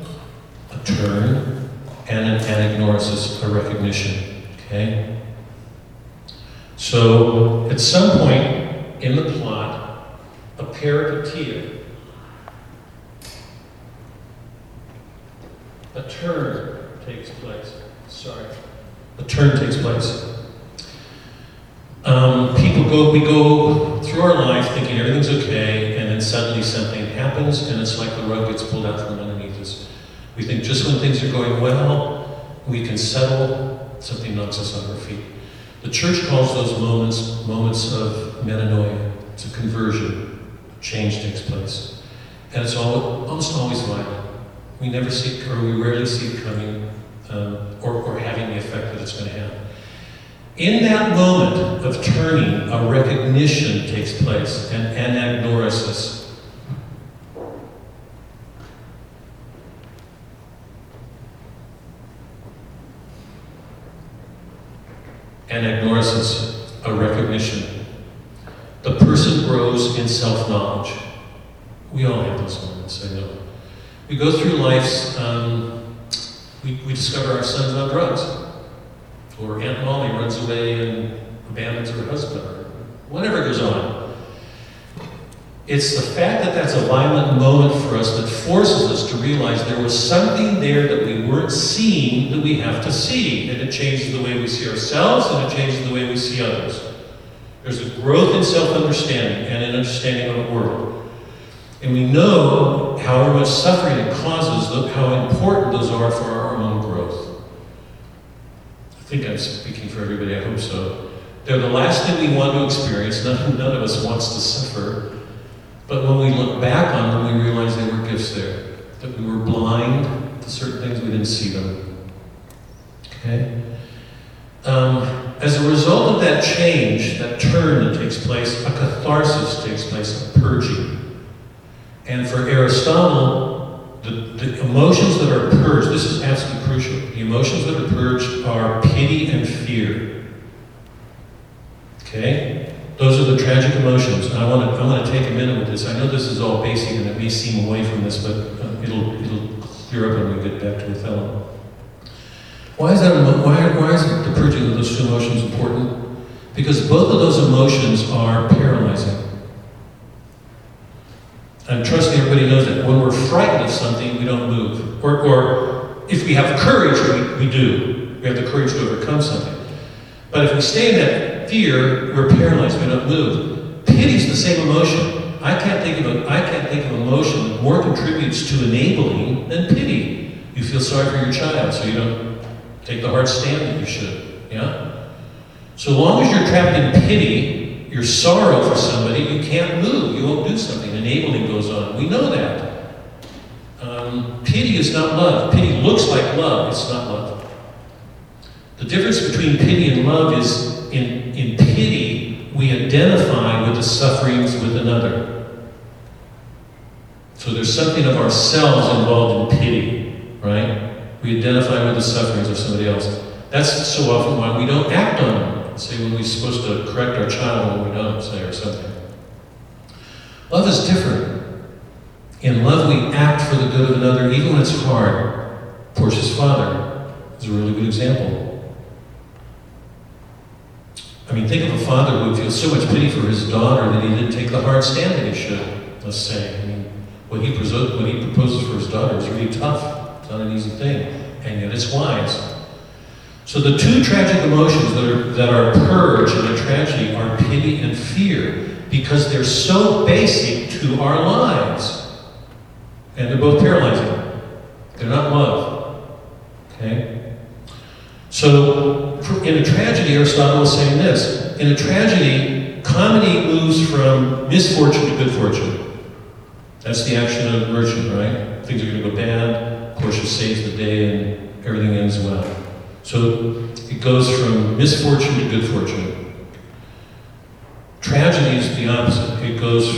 a turn, and an anagnorisis, a recognition. Okay? So, at some point in the plot, a peripeteia, a turn takes place. Sorry. A turn takes place. Um, people go, we go through our life thinking everything's okay, and then suddenly something happens, and it's like the rug gets pulled out from underneath us. We think just when things are going well, we can settle, something knocks us on our feet. The church calls those moments moments of metanoia. It's a conversion. Change takes place. And it's all, almost always violent. We never see, or we rarely see it coming, um, or, or having the effect that it's going to have. In that moment of turning, a recognition takes place, an anagnorisis. Anagnorisis, a recognition. The person grows in self knowledge. We all have those moments, I know. We go through life's, um, we, we discover our son's on drugs. Or Aunt Molly runs away and abandons her husband, or whatever goes on. It's the fact that that's a violent moment for us that forces us to realize there was something there that we weren't seeing that we have to see. And it changes the way we see ourselves and it changes the way we see others. There's a growth in self understanding and an understanding of the world. And we know however much suffering it causes, how important those are for our own. I think I'm speaking for everybody, I hope so. They're the last thing we want to experience. None, none of us wants to suffer. But when we look back on them, we realize there were gifts there. That we were blind to certain things, we didn't see them. Okay? Um, as a result of that change, that turn that takes place, a catharsis takes place, a purging. And for Aristotle, the, the emotions that are purged, this is absolutely crucial. The emotions that are purged are pity and fear. Okay? Those are the tragic emotions. And I want to I want to take a minute with this. I know this is all basic and it may seem away from this, but uh, it'll it'll clear up when we get back to Othello. Why is that? Why, why is the purging of those two emotions important? Because both of those emotions are paralyzing. I'm trusting everybody knows that. When we're frightened of something, we don't move. Or, or if we have courage, we, we do. We have the courage to overcome something. But if we stay in that fear, we're paralyzed. We don't move. Pity is the same emotion. I can't think of a, I can't think of emotion that more contributes to enabling than pity. You feel sorry for your child, so you don't take the hard stand that you should. Yeah. So long as you're trapped in pity, your sorrow for somebody, you can't move. You won't do something. Enabling goes on. We know that. Um, pity is not love. Pity looks like love. It's not love. The difference between pity and love is in, in pity, we identify with the sufferings with another. So there's something of ourselves involved in pity, right? We identify with the sufferings of somebody else. That's so often why we don't act on them. Say when we're supposed to correct our child when we don't, say, or something. Love is different. In love, we act for the good of another, even when it's hard. Portia's father is a really good example. I mean, think of a father who would feel so much pity for his daughter that he didn't take the hard stand that he should, let's say. I mean, what he, what he proposes for his daughter is really tough. It's not an easy thing, and yet it's wise. So the two tragic emotions that are, that are purged in a tragedy are pity and fear, because they're so basic to our lives. And they're both paralyzing. They're not love. Okay? So, in a tragedy, Aristotle is saying this in a tragedy, comedy moves from misfortune to good fortune. That's the action of merchant, right? Things are going to go bad. Portia saves the day, and everything ends well. So it goes from misfortune to good fortune. Tragedy is the opposite. It goes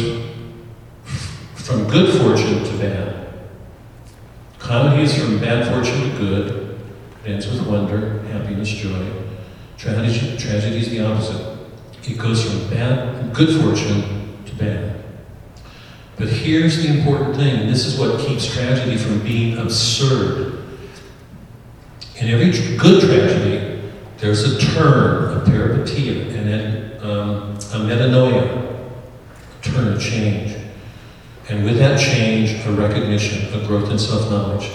from good fortune to bad. Comedy is from bad fortune to good. It ends with wonder, happiness, joy. Tragedy, tragedy is the opposite. It goes from bad, good fortune to bad. But here's the important thing, and this is what keeps tragedy from being absurd. In every good tragedy, there's a turn, a peripeteia, and then um, a metanoia, a turn, a change. And with that change, a recognition, a growth in self knowledge.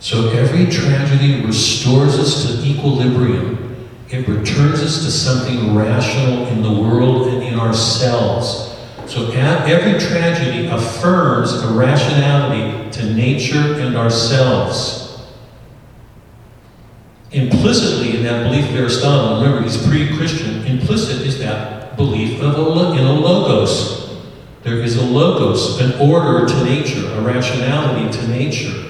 So every tragedy restores us to equilibrium. It returns us to something rational in the world and in ourselves. So every tragedy affirms a rationality to nature and ourselves. Implicitly in that belief of Aristotle, remember he's pre-Christian, implicit is that belief of a, in a logos. There is a logos, an order to nature, a rationality to nature.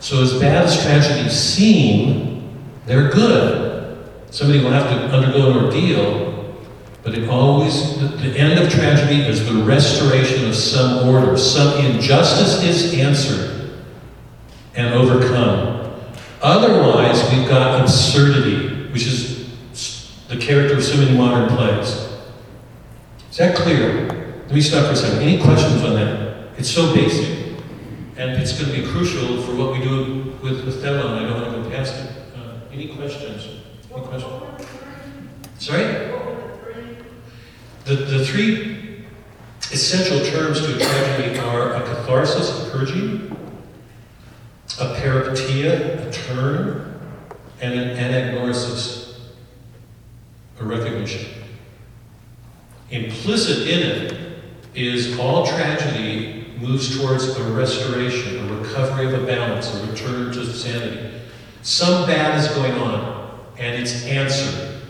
So as bad as tragedies seem, they're good. Somebody will have to undergo an ordeal, but it always, the, the end of tragedy is the restoration of some order. Some injustice is answered and overcome. Otherwise, we've got absurdity, which is the character of so many modern plays. Is that clear? Let me stop for a second. Any questions on that? It's so basic. And it's going to be crucial for what we do with Othello, and I don't want to go past it. Uh, any questions? Any questions? Sorry? The, the three essential terms to a tragedy are a catharsis, a purging, a peripeteia, a turn, and an anagnorisis, a recognition. Implicit in it is all tragedy moves towards a restoration, a recovery of a balance, a return to sanity. Some bad is going on, and it's answered.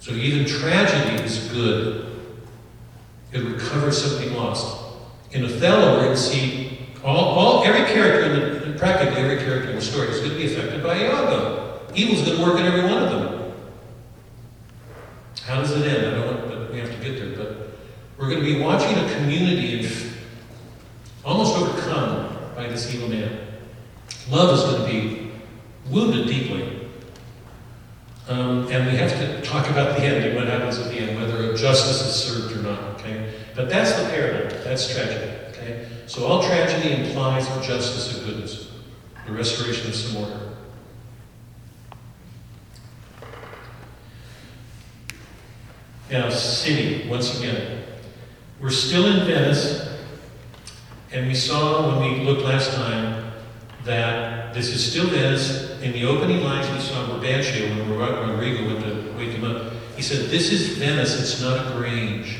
So even tragedy is good. It recovers something lost. In Othello, to see all, all every character in the practically every character in the story is going to be affected by Iago. Evil's going to work in every one of them. How does it end? I don't want, but we have to get there. But we're going to be watching a community almost overcome by this evil man. Love is going to be wounded deeply. Um, and we have to talk about the ending, what happens at the end, whether justice is served or not, okay? But that's the paradigm, that's tragedy, okay? So all tragedy implies justice and goodness, the restoration of some order. Now, city, once again, we're still in Venice, and we saw when we looked last time that this is still Venice. In the opening lines we saw Brabantio when Roderigo went to wake him up, he said, This is Venice, it's not a grange.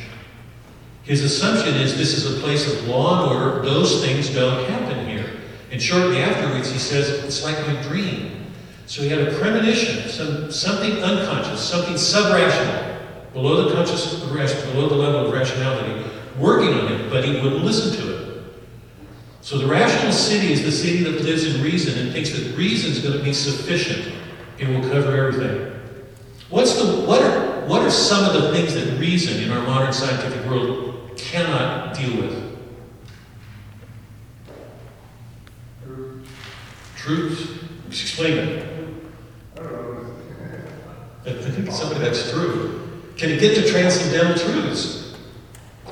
His assumption is this is a place of law and order, those things don't happen here. And shortly afterwards, he says, It's like my dream. So he had a premonition, some, something unconscious, something subrational, below the conscious, rest, below the level of rationality, working on him, but he wouldn't listen to it. So the rational city is the city that lives in reason and thinks that reason is going to be sufficient. It will cover everything. What's the what are what are some of the things that reason in our modern scientific world cannot deal with? Truth. Explain it. I think it's somebody that's true. Can it get to transcendental truths?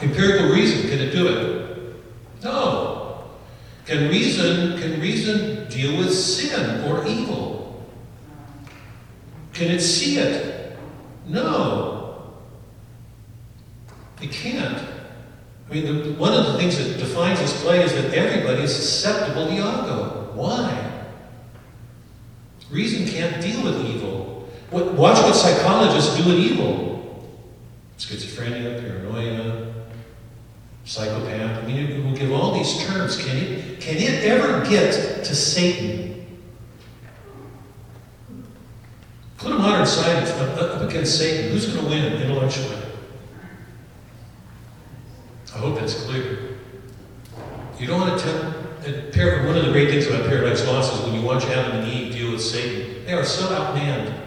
Empirical reason, can it do it? No. Can reason, can reason deal with sin or evil? Can it see it? No. It can't. I mean, the, one of the things that defines this play is that everybody is susceptible to Iago. Why? Reason can't deal with evil. What, watch what psychologists do with evil. Schizophrenia, paranoia, psychopath. I mean, it will give all these terms. Can it, can it ever get to Satan? Put a modern scientist up, up against Satan. Who's going to win intellectually? Is clear. You don't want to tell. Uh, one of the great things about Paradise Lost is when you watch Adam and Eve deal with Satan, they are so outmanned.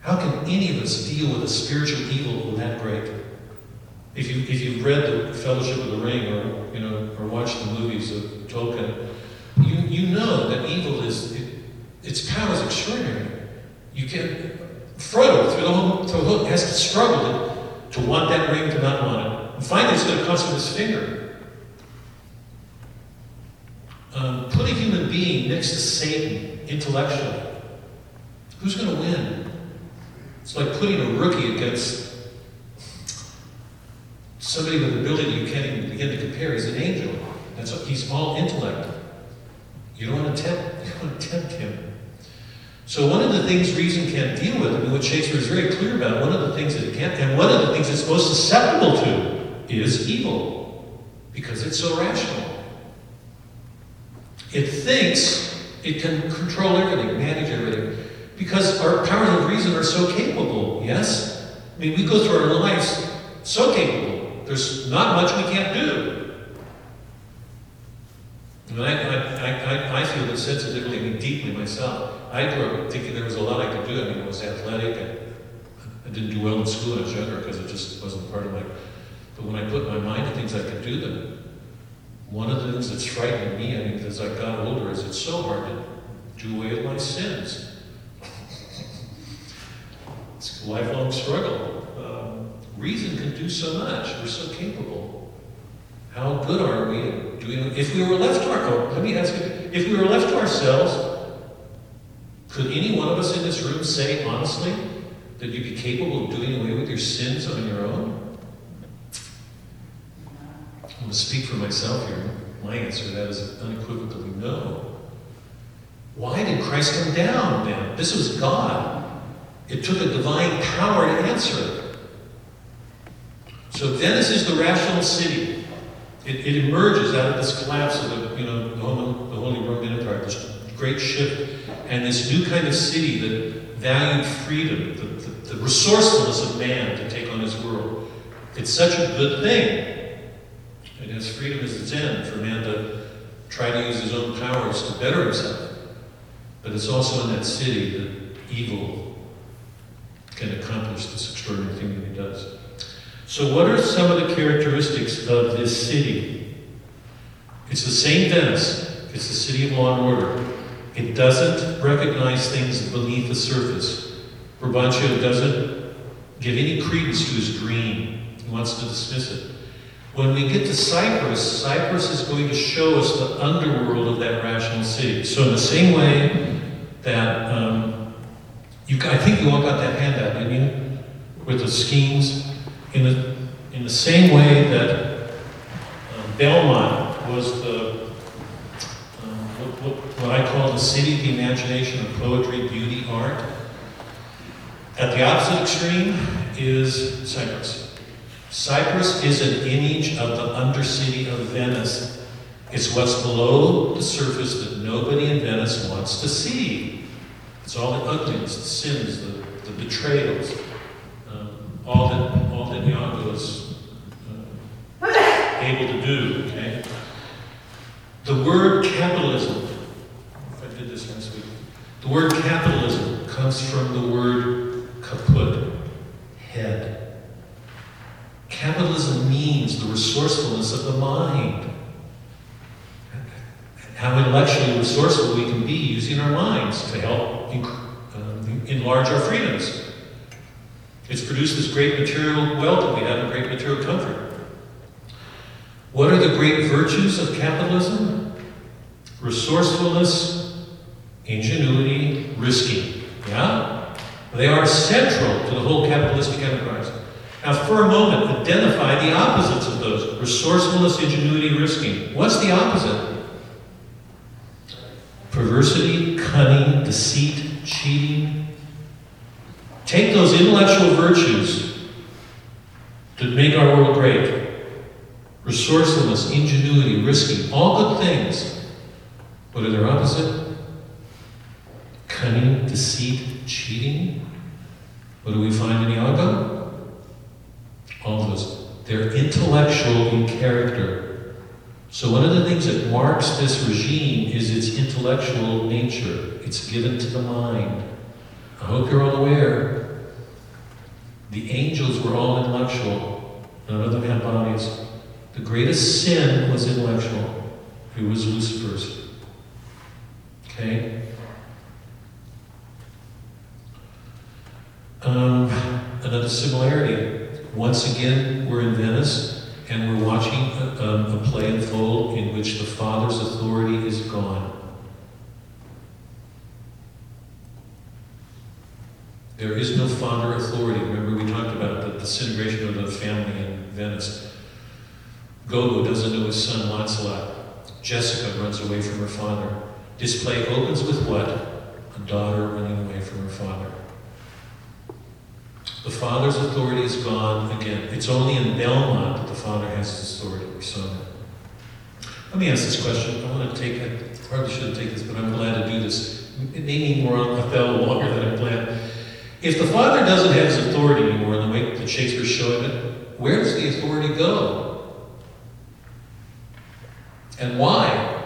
How can any of us deal with a spiritual evil that great? If you if you've read the Fellowship of the Ring or you know or watched the movies of Tolkien, you you know that evil is it, its power is extraordinary. You can Frodo through the whole through the whole has to struggle to, to want that ring to not want it. And finally, it's going to cost him his finger. Um, put a human being next to Satan intellectually. Who's going to win? It's like putting a rookie against somebody with ability you can't even begin to compare. He's an angel. That's what, he's all intellect. You don't want to tempt. You don't want to tempt him. So one of the things reason can't deal with, and what Shakespeare is very clear about, one of the things that it can't, and one of the things it's most susceptible to is evil, because it's so rational. It thinks it can control everything, manage everything, because our powers of reason are so capable. Yes, I mean we go through our lives so capable. There's not much we can't do. And I, I, I, I feel this sensitively, mean, deeply myself. I grew up thinking there was a lot I could do. I mean, I was athletic. I, I didn't do well in school when I was younger because it just wasn't part of my. But when I put my mind to things, I could do them. One of the things that's frightening me, I mean, as I got older, is it's so hard to do away with my sins. it's a lifelong struggle. Um, reason can do so much. We're so capable. How good are we at doing? If we were left to our, let me ask you, if we were left to ourselves, could any one of us in this room say honestly that you'd be capable of doing away with your sins on your own? I'm going to speak for myself here. My answer to that is unequivocally no. Why did Christ come down then? This was God. It took a divine power to answer it. So Venice is the rational city. It, it emerges out of this collapse of the, you know, the Holy, the Holy Roman Empire, this great shift, and this new kind of city that valued freedom, the, the, the resourcefulness of man to take on his world. It's such a good thing. Has freedom as its end for man to try to use his own powers to better himself. But it's also in that city that evil can accomplish this extraordinary thing that he does. So, what are some of the characteristics of this city? It's the same Venice, it's the city of law and order. It doesn't recognize things beneath the surface. Brabantio doesn't give any credence to his dream, he wants to dismiss it. When we get to Cyprus, Cyprus is going to show us the underworld of that rational city. So, in the same way that um, you, I think you all got that handout, didn't you? With the schemes. In the, in the same way that um, Belmont was the, um, what, what, what I call the city of the imagination of poetry, beauty, art, at the opposite extreme is Cyprus. Cyprus is an image of the undercity of Venice. It's what's below the surface that nobody in Venice wants to see. It's all the ugliness, the sins, the, the betrayals, um, all that all that Iago is uh, able to do. Okay. The word capitalism. If I did this last week, the word capitalism comes from the word kaput, head. Capitalism means the resourcefulness of the mind. How intellectually resourceful we can be using our minds to help um, enlarge our freedoms. It's produced this great material wealth we have and great material comfort. What are the great virtues of capitalism? Resourcefulness, ingenuity, risking. Yeah? They are central to the whole capitalistic enterprise. Now, for a moment, identify the opposites of those resourcefulness, ingenuity, risking. What's the opposite? Perversity, cunning, deceit, cheating. Take those intellectual virtues that make our world great resourcefulness, ingenuity, risking, all good things. What are their opposite? Cunning, deceit, cheating. What do we find in Iago? All of those. They're intellectual in character. So one of the things that marks this regime is its intellectual nature. It's given to the mind. I hope you're all aware. The angels were all intellectual. None of them had bodies. The greatest sin was intellectual. It was Lucifer's. Okay? Um, another similarity. Once again, we're in Venice and we're watching a, a play unfold in which the father's authority is gone. There is no father authority. Remember, we talked about the disintegration of the family in Venice. Gobbo doesn't know his son Lancelot. Jessica runs away from her father. This play opens with what? A daughter running away from her father. The father's authority is gone again. It's only in Belmont that the father has his authority. We saw that. Let me ask this question. I want to take it. I probably shouldn't take this, but I'm glad to do this. It may need more Othello longer than I planned. If the father doesn't have his authority anymore in the way that Shakespeare's showing it, where does the authority go? And why?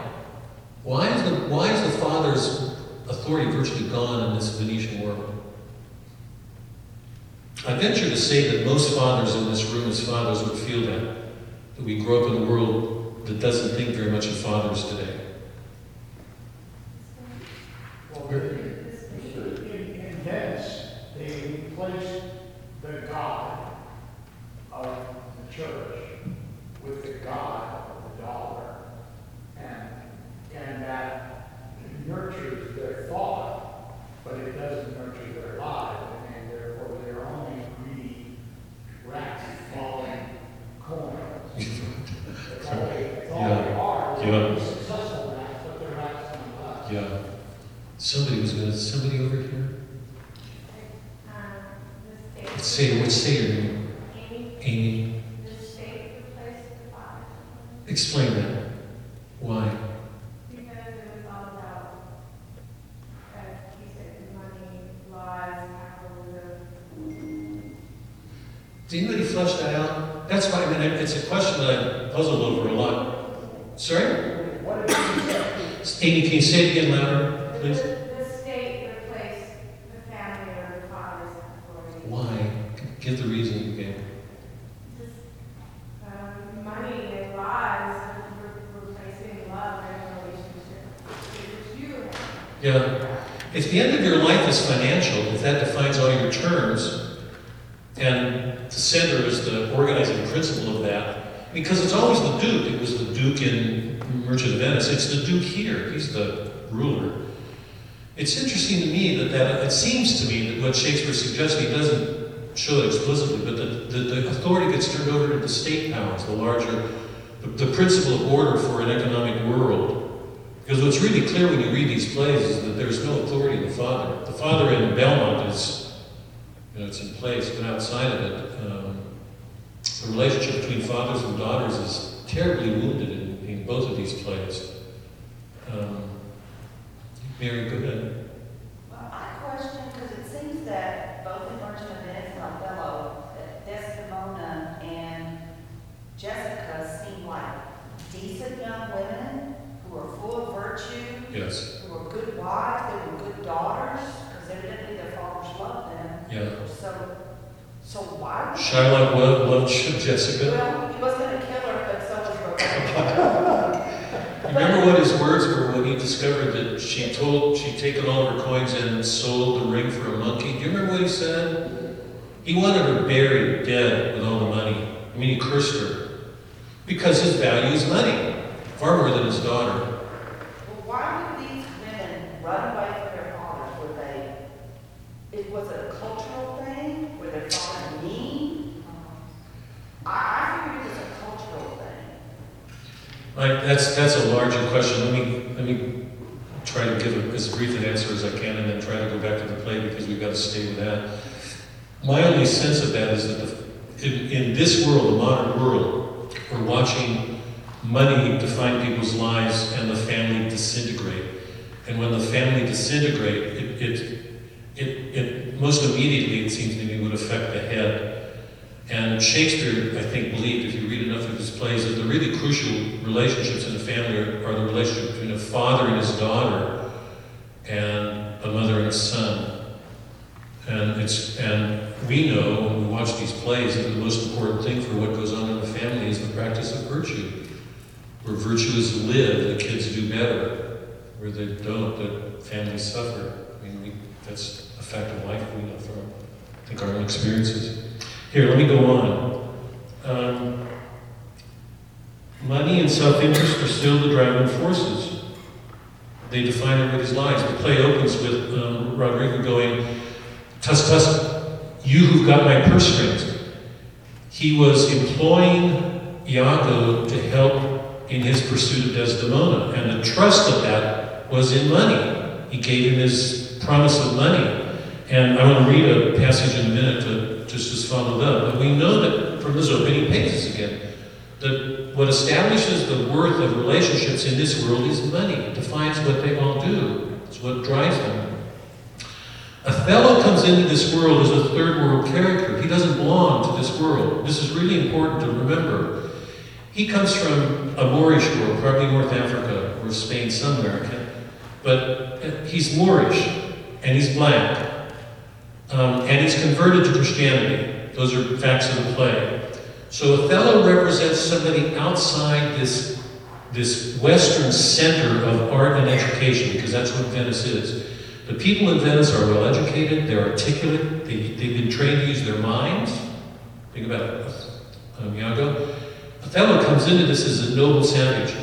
Why is the why is the father's authority virtually gone in this Venetian world? I venture to say that most fathers in this room as fathers would feel that. That we grow up in a world that doesn't think very much of fathers today. Well, in, in Venice, they replaced the God of the church with the God of the dollar. And, and that nurtures their thought, but it doesn't nurture their lives, and therefore they're only rats following coins. That's all they, that's all they are. Yeah. They're Successful rats, but they're rats nonetheless. Yeah. Somebody was gonna somebody over here? Let's say what's say your name? Amy. Explain that. 18 say it again louder, please. It's interesting to me that, that it seems to me that what Shakespeare suggests, he doesn't show it explicitly, but that the, the authority gets turned over to the state powers, the larger, the, the principle of order for an economic world. Because what's really clear when you read these plays is that there's no authority in the father. The father in Belmont is, you know, it's in place, but outside of it, um, the relationship between fathers and daughters is terribly wounded in, in both of these plays. Um, Mary, go ahead. Well, I question, because it seems that both in of Venice and Othello, that Desdemona and Jessica seem like decent young women who are full of virtue, Yes. who are good wives, they were good daughters, because evidently their fathers loved them. Yeah. So, so why? Shylock loved, Jessica. Well, he was gonna kill her, but so was Rebecca. Remember what his words were when he discovered that she told she'd taken all her coins and sold the ring for a monkey? Do you remember what he said? He wanted her buried, dead, with all the money. I mean, he cursed her. Because his value is money, far more than his daughter. Well, why would these women run away from their fathers? They, it was a cultural thing? Were their fathers mean? I, I figured it was a cultural thing. Like, that's, that's a larger question. Let me, let me try to give a- as brief an answer as I can and then try to go back to the play because we've got to stay with that. My only sense of that is that the, in, in this world, the modern world, we're watching money define people's lives and the family disintegrate. And when the family disintegrate, it, it, it, it most immediately, it seems to me, would affect the head. And Shakespeare, I think, believed, if you read enough of his plays, that the really crucial relationships in a family are, are the relationship between a father and his daughter and a mother and a son. And it's and we know when we watch these plays that the most important thing for what goes on in the family is the practice of virtue. Where virtue is lived, the kids do better. Where they don't, the families suffer. I mean, we, that's a fact of life we know from, I think, our own experiences. Here, let me go on. Um, money and self-interest are still the driving forces. They define everybody's lives. The play opens with um, Roderigo going, Tuss, Tuss, you who've got my purse strings. He was employing Iago to help in his pursuit of Desdemona, and the trust of that was in money. He gave him his promise of money. And I want to read a passage in a minute to just as followed up. But we know that from those opening pages again, that what establishes the worth of relationships in this world is money. It defines what they all do. It's what drives them. Othello comes into this world as a third world character. He doesn't belong to this world. This is really important to remember. He comes from a Moorish world, probably North Africa or Spain somewhere, but he's Moorish and he's black. Um, and he's converted to Christianity. Those are facts of the play. So Othello represents somebody outside this, this Western center of art and education, because that's what Venice is. The people in Venice are well educated, they're articulate, they, they've been trained to use their minds. Think about it, um, Iago. Othello comes into this as a noble savage.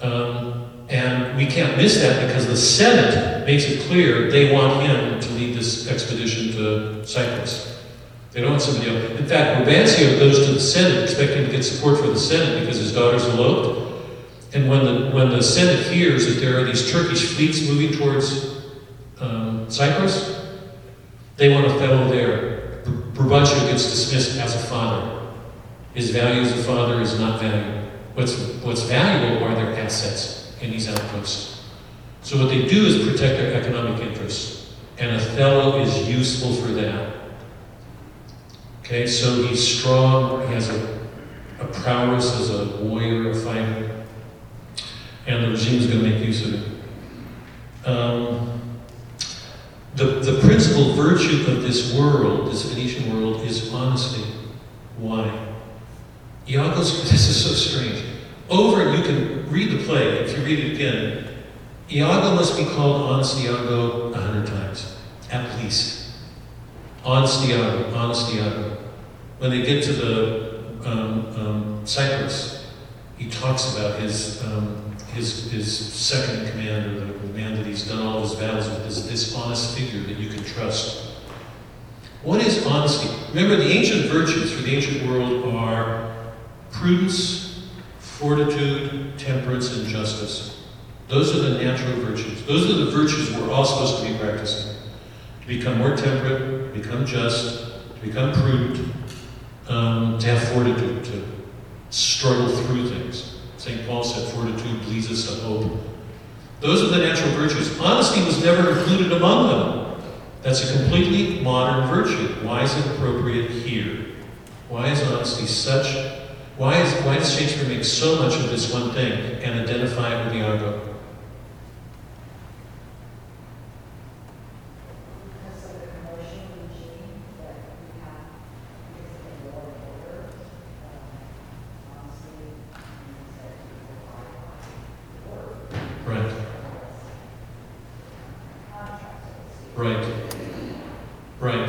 Um, and we can't miss that because the Senate makes it clear they want him to lead this expedition to Cyprus. They don't want somebody else. In fact, Brabantio goes to the Senate expecting to get support for the Senate because his daughter's eloped. And when the, when the Senate hears that there are these Turkish fleets moving towards um, Cyprus, they want Othello there. Brabantio gets dismissed as a father. His value as a father is not valued. What's, what's valuable are their assets in these outposts. So what they do is protect their economic interests. And Othello is useful for that. Okay, so he's strong, he has a, a prowess as a warrior, a fighter, and the regime is going to make use of it. Um, the, the principal virtue of this world, this Venetian world, is honesty. Why? Iago's, this is so strange. Over, you can read the play, if you read it again, Iago must be called Honest Iago a hundred times, at least. Honest Iago, Honest Iago. When they get to the um, um, Cyprus, he talks about his, um, his, his second in command, or the, the man that he's done all his battles with, is this honest figure that you can trust. What is honesty? Remember, the ancient virtues for the ancient world are prudence, fortitude, temperance, and justice. Those are the natural virtues. Those are the virtues we're all supposed to be practicing. To become more temperate, become just, to become prudent, um, to have fortitude, to struggle through things. St. Paul said fortitude leads us to hope. Those are the natural virtues. Honesty was never included among them. That's a completely modern virtue. Why is it appropriate here? Why is honesty such? Why, is, why does Shakespeare make so much of this one thing and identify it with Iago? Because of the commercial regime that we have, because of the law and order, um, honestly, means that people are work. Right, Contracts. right, right.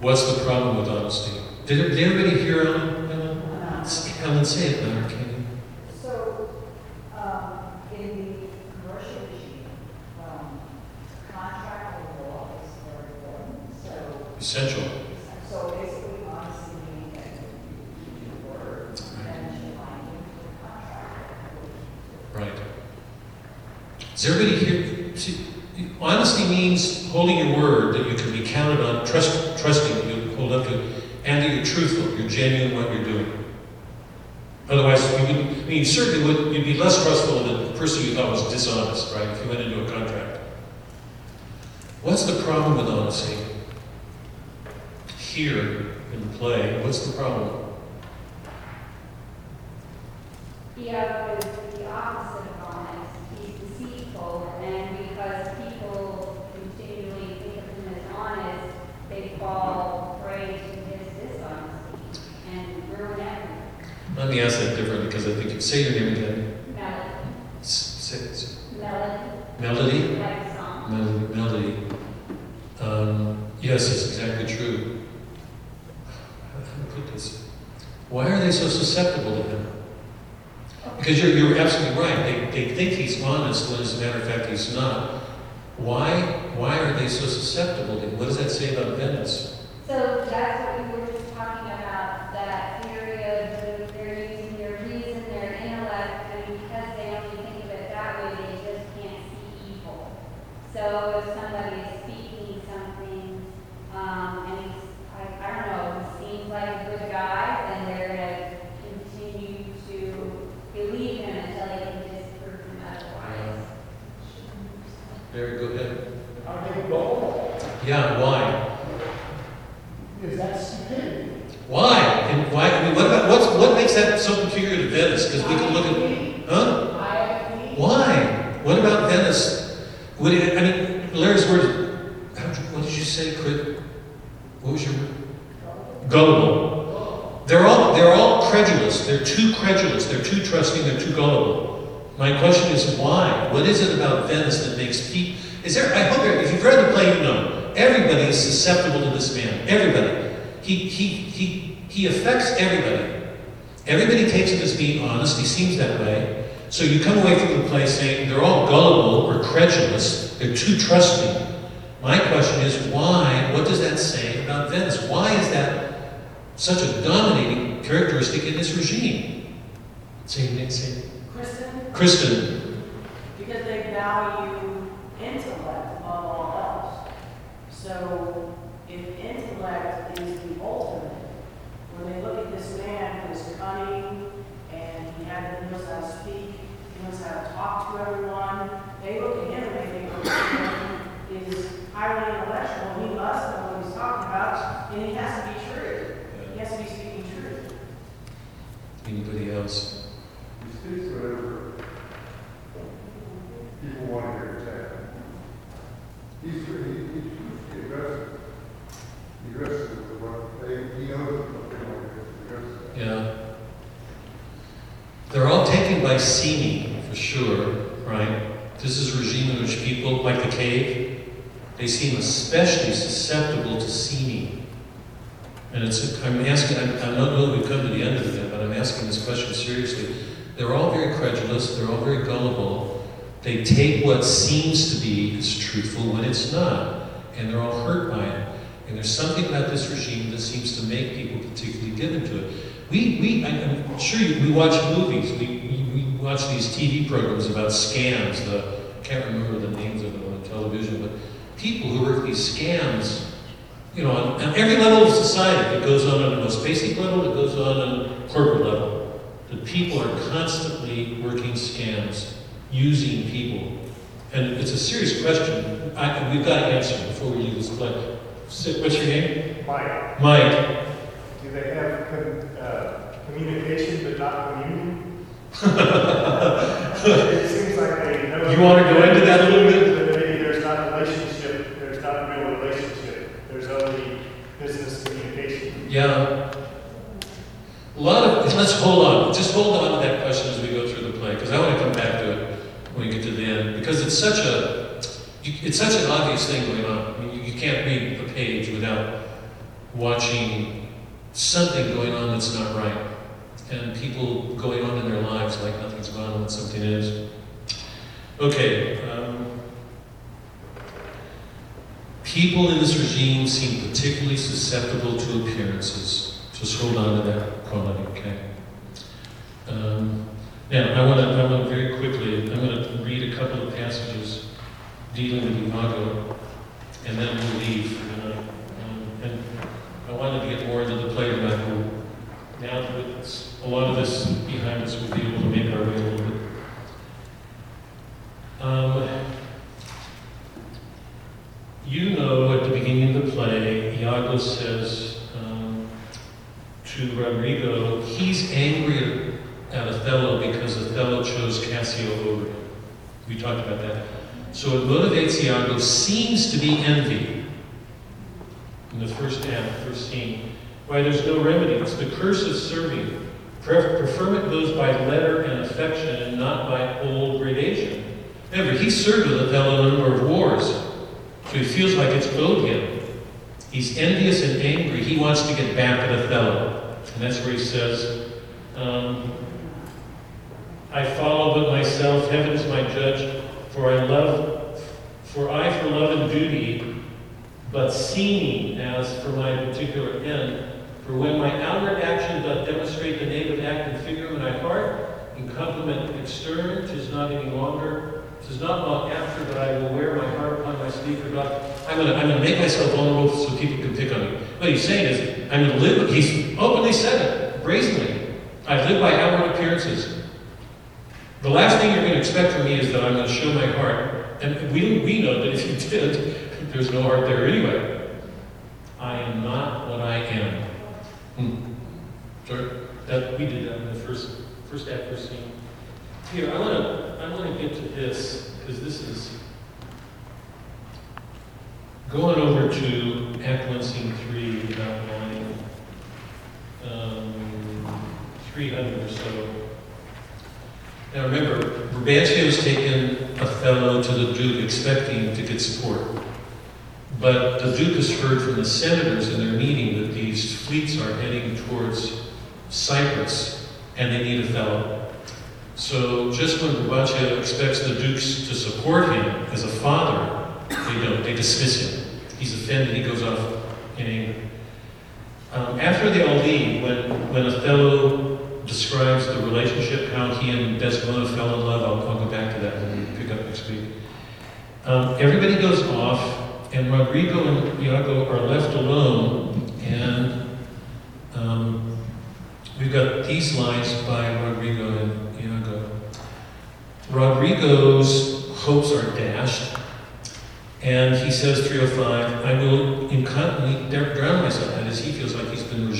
What's the problem with honesty? Did, did everybody hear Ellen? Ellen? Ellen, say it better, can you? So, um, in the commercial regime, um, contract law is very important, so, Essential. so basically honesty means that you keep your word, and you find your contract. Right. Does everybody hear? See, honesty means holding your word that you can be counted on, trust, trusting you hold up to, and that you're truthful, you're genuine in what you're doing. Otherwise, you would, I mean, certainly would, you'd be less trustful than the person you thought was dishonest, right? If you went into a contract. What's the problem with honesty? Here, in the play. What's the problem? Is the opposite of honest. He's deceitful, and because people continually think of him as honest, they fall prey to his dishonesty and ruin everything. Let me ask that differently because I think you say your name again. Melody, say- melody, Melody? like song. Melody. Melody. Um, yes, it's exactly true. How can I put this? Why are they so susceptible to him? Because you're, you're absolutely right. They, they think he's honest when, as a matter of fact, he's not. Why? Why are they so susceptible to? What does that say about Venice? So that's what we were just talking about, that theory of the- they're using their reason, their intellect, and because they only think of it that way, they just can't see evil. So if somebody is speaking something, um, and he's, I, I don't know, he seems like a good guy, then they're gonna continue to believe him until they can disprove him otherwise. Barry, go ahead. Are they gullible? Yeah, why? Is that stupidity? Why? And why? I mean, what about what's what makes that so peculiar to Venice? Because we can look at, huh? I Why? What Would it, I mean, Larry's word. how What did you say? Cred, what was your word? Gullible. They're all they're all credulous. They're too credulous. They're too trusting. They're too gullible. My question is why? What is it about Venice that makes people? Is there? I hope if you've read the play, you know everybody is susceptible to this man. Everybody. He he he he affects everybody. Everybody takes him as being honest. He seems that way. So you come away from the play saying they're all gullible or credulous. They're too trusting. My question is why? What does that say about Venice? Why is that such a dominating characteristic in this regime? Say, Nick, say, Kristen, Kristen. because they value intellect above all else. So if intellect is the ultimate, when they look at this man who's cunning and he had- he knows how to speak, he knows how to talk to everyone, they look at him and they think, this is highly intellectual, he must know what he's talking about, and he has to be true. He has to be speaking truth. Anybody else? He speaks whatever people want to hear him say. He's, he, he, he addresses, he addresses what they, he knows what they want to hear, he addresses that. Yeah. They're all taken by seeming, for sure, right? This is a regime in which people, like the cave, they seem especially susceptible to seeming. And it's, I'm asking, I I don't know that we've come to the end of it, but I'm asking this question seriously. They're all very credulous, they're all very gullible. They take what seems to be as truthful when it's not, and they're all hurt by it. And there's something about this regime that seems to make people particularly given to it. We, we, I'm sure you, we watch movies, we, we, we watch these TV programs about scams, the, I can't remember the names of them on the television, but people who work these scams, you know, on, on every level of society, it goes on on the most basic level, it goes on on corporate level. The people are constantly working scams, using people. And it's a serious question. I, we've got to answer before we leave this play. What's your name? Mike, Mike. do they have uh, communication but not communion? It seems like they know. You wanna go into that a little bit? But maybe there's not relationship, there's not a real relationship, there's only business communication. Yeah. A lot of, let's hold on, just hold on to that question as we go through the play, because I want to come back to it when we get to the end, because it's such a, it's such an obvious thing going on. I mean, you, you can't read a page without watching something going on that's not right, and people going on in their lives like nothing's going on something is. Okay, um, People in this regime seem particularly susceptible to appearances. Just hold on to that quality, okay? Um, now, I want to, I want very quickly, I'm going to read a couple of passages dealing with Iago, and then we'll leave.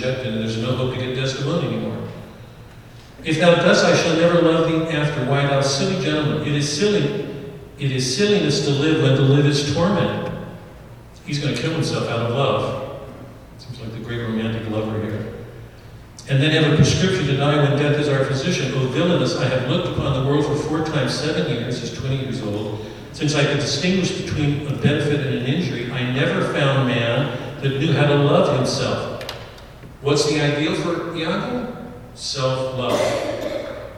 And there's no hope to get Desdemona anymore. If thou dost, I shall never love thee after. Why, thou silly gentleman, it is silly, it is silliness to live when to live is torment. He's going to kill himself out of love. Seems like the great romantic lover here. And then have a prescription to die when death is our physician. O villainous, I have looked upon the world for four times seven years, he's 20 years old. Since I could distinguish between a benefit and an injury, I never found man that knew how to love himself. What's the ideal for Iago? self love.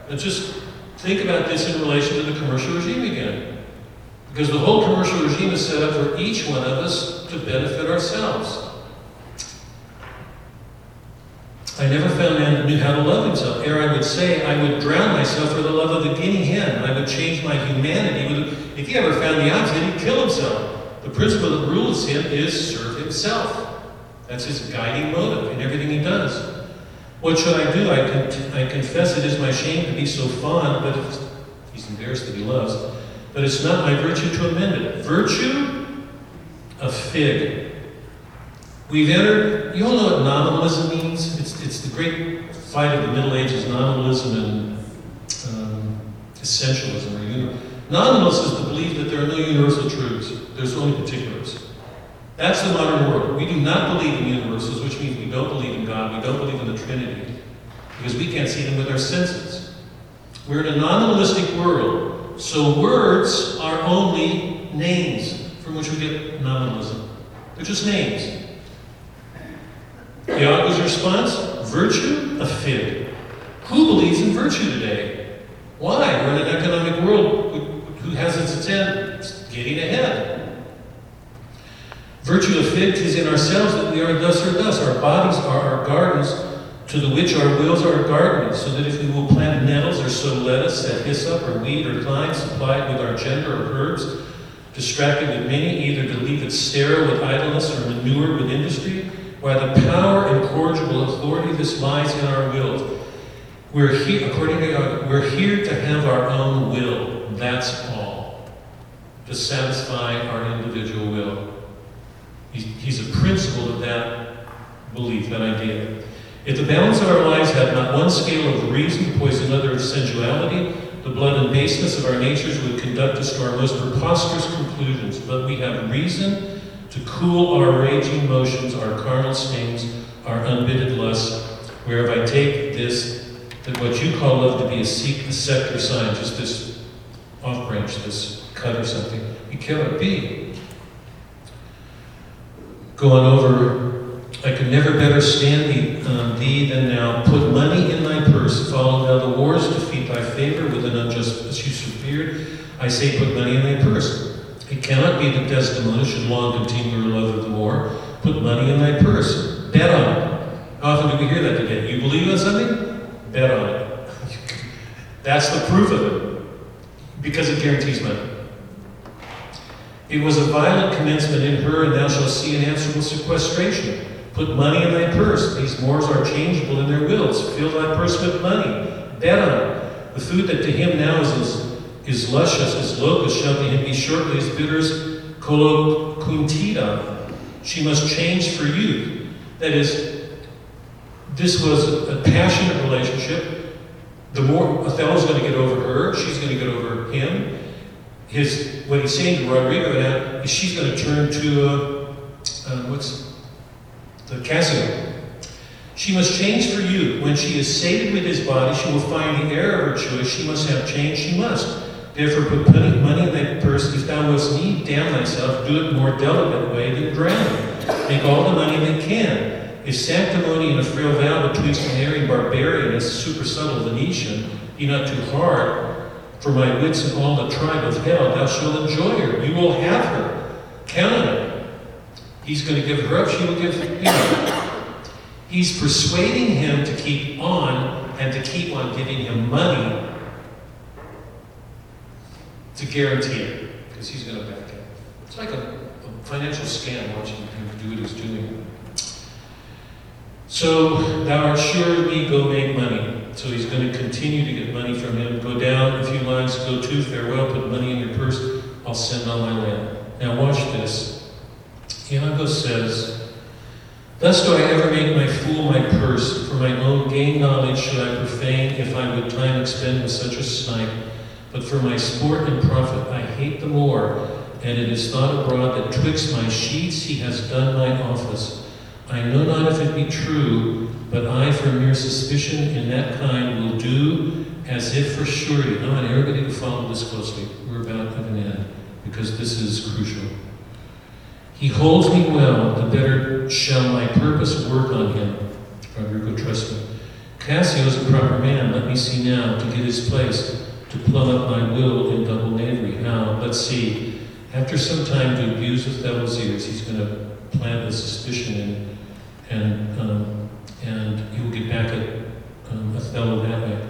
Now just think about this in relation to the commercial regime again. Because the whole commercial regime is set up for each one of us to benefit ourselves. I never found man that knew how to love himself. Ere I would say, I would drown myself for the love of the guinea hen. I would change my humanity. If he ever found the opposite, he'd kill himself. The principle that rules him is serve himself. That's his guiding motive in everything he does. What should I do? I, con- I confess it is my shame to be so fond, but he's embarrassed that he loves. But it's not my virtue to amend it. Virtue? A fig. We've entered, you all know what nominalism means? It's, it's the great fight of the Middle Ages, nominalism and um, essentialism. Or uni- Nominalism is the belief that there are no universal truths, there's only particulars. That's the modern world. We do not believe in universals, which means we don't believe in God, we don't believe in the Trinity, because we can't see them with our senses. We're in a nominalistic world, so words are only names from which we get nominalism. They're just names. Iago's response virtue, a fig. Who believes in virtue today? Why? We're in an economic world who has its end getting ahead. Virtue of fig is in ourselves that we are thus or thus. Our bodies are our gardens, to the which our wills are gardening, so that if we will plant nettles or sow lettuce, set hyssop or wheat or thyme, supplied with our gender or herbs, distracted with many, either to leave it sterile with idleness or manured with industry, why the power and corrigible authority this lies in our wills. We're here, according to God, we're here to have our own will. That's all. To satisfy our individual will. He's, he's a principle of that belief, that idea. If the balance of our lives had not one scale of reason, poised another of sensuality, the blood and baseness of our natures would conduct us to our most preposterous conclusions. But we have reason to cool our raging motions, our carnal stings, our unbidden lusts, whereof I take this, that what you call love to be a seek, a sect sign, just this off branch, this cut or something. It cannot be. Going over, I could never better stand thee, um, thee than now. Put money in thy purse, follow thou the wars, defeat thy favor with an unjust use of beard. I say, put money in thy purse. It cannot be that Desdemona should long continue her love of the war. Put money in thy purse. Bet on it. How often do we hear that today? You believe in something? Bet on it. That's the proof of it. Because it guarantees money. It was a violent commencement in her, and thou shalt see an answerable sequestration. Put money in thy purse. These Moors are changeable in their wills. Fill thy purse with money. Bet on it. The food that to him now is, is, is luscious as locust shall to him be shortly as bitter as coloquintida. She must change for youth. That is, this was a passionate relationship. The more Othello's going to get over her, she's going to get over him. His what he's saying to Roderigo now is she's going to turn to uh, uh, what's the Cassio. She must change for you. When she is sated with his body, she will find the heir of her choice. She must have change. She must. Therefore, put money, in thy purse. If thou must need damn thyself, do it more delicate way than drown. Make all the money that can. If sanctimony and a frail vow betwixt an erring barbarian and a super subtle Venetian be not too hard, for my wits and all the tribe of hell, thou shalt enjoy her. You will have her. Count. He's going to give her up, she will give him up. He's persuading him to keep on and to keep on giving him money to guarantee it, because he's going to back it. It's like a, a financial scam watching him do what he's doing. So thou art sure me, go make money. So he's going to continue to get money from him. Go down a few lines, go to, farewell, put money in your purse, I'll send on my land. Now watch this. Iago says, Thus do I ever make my fool my purse, for my own gain knowledge should I profane if I would time expend with such a snipe. But for my sport and profit I hate the more, and it is thought abroad that twixt my sheets he has done my office. I know not if it be true, but I for mere suspicion in that kind will do as if for surety. Ah, I want everybody to follow this closely. We're about to an end, because this is crucial. He holds me well, the better shall my purpose work on him. Roderigo, trust me. Cassio is a proper man, let me see now, to get his place, to plumb up my will in double knavery. How? Let's see. After some time to abuse Othello's ears, he's going to plant a suspicion in, and, um, and he will get back at um, Othello that way.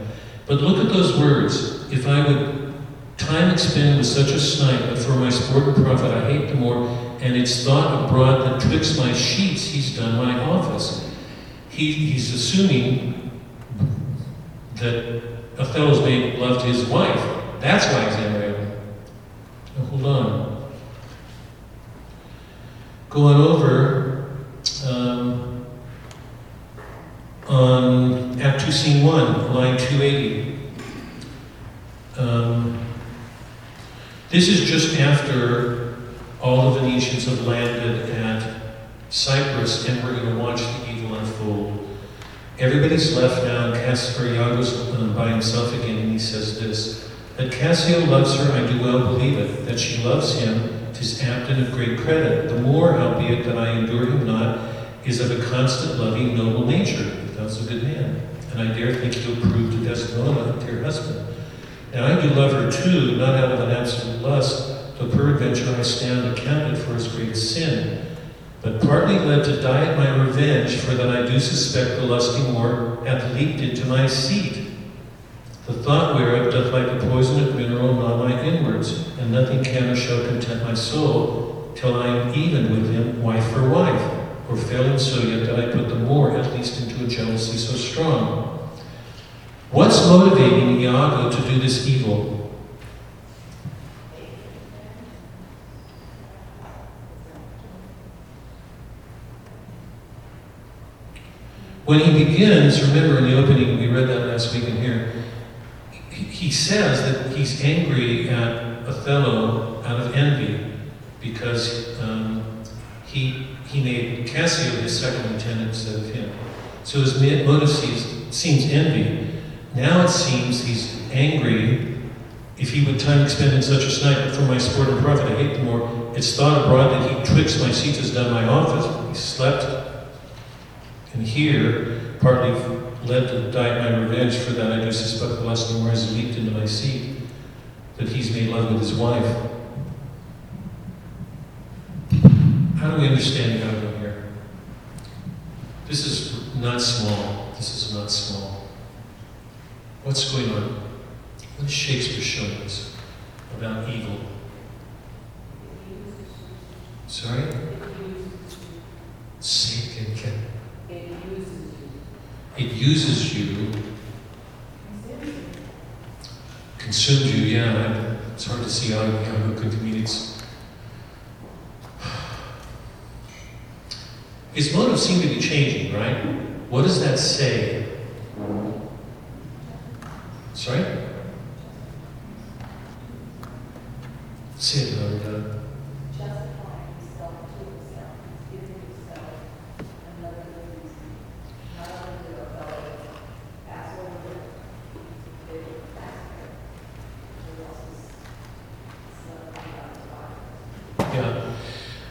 But look at those words. If I would time expend with such a snipe, but for my sport and profit I hate the more, and it's thought abroad that twixt my sheets he's done my office. He, he's assuming that Othello's made love to his wife. That's why he's angry. Now, hold on. Going over um, on Act 2, Scene 1, line 280. Um, this is just after all the Venetians have landed at Cyprus and we're going to watch the evil unfold. Everybody's left now, and Cass, or Iago's uh, by himself again, and he says this That Cassio loves her, I do well believe it. That she loves him, tis apt and of great credit. The more, albeit that I endure him not, is of a constant, loving, noble nature. That's a good man. And I dare think he'll prove to Desdemona, dear husband. And I do love her too, not out of an absolute lust, though peradventure I stand accounted for as great sin, but partly led to diet my revenge, for that I do suspect the lusty Moor hath leaped into my seat. The thought whereof doth like a poisoned mineral gnaw my inwards, and nothing can or shall content my soul, till I am even with him, wife for wife, or failing so yet that I put the Moor at least into a jealousy so strong. What's motivating Iago to do this evil? When he begins, remember in the opening, we read that last week in here, he, he says that he's angry at Othello out of envy because um, he, he made Cassio his second lieutenant instead of him. So his mo- motive seems, seems envy. Now it seems he's angry if he would time expend in such a snipe, for my sport and profit, I hate the Moor. It's thought abroad that he twixt my seats has done my office. He slept. And here, partly led to diet my revenge for that, I do suspect the last Moor has leaped into my seat, that he's made love with his wife. How do we understand God here? This is not small. This is not small. What's going on? What is Shakespeare showing us about evil? Sorry? Say it again, Ken. It uses you. Consumes you, yeah. It's hard to see how, how good could mean it's. His motives seem to be changing, right? What does that say? Sorry? Say it himself uh, another.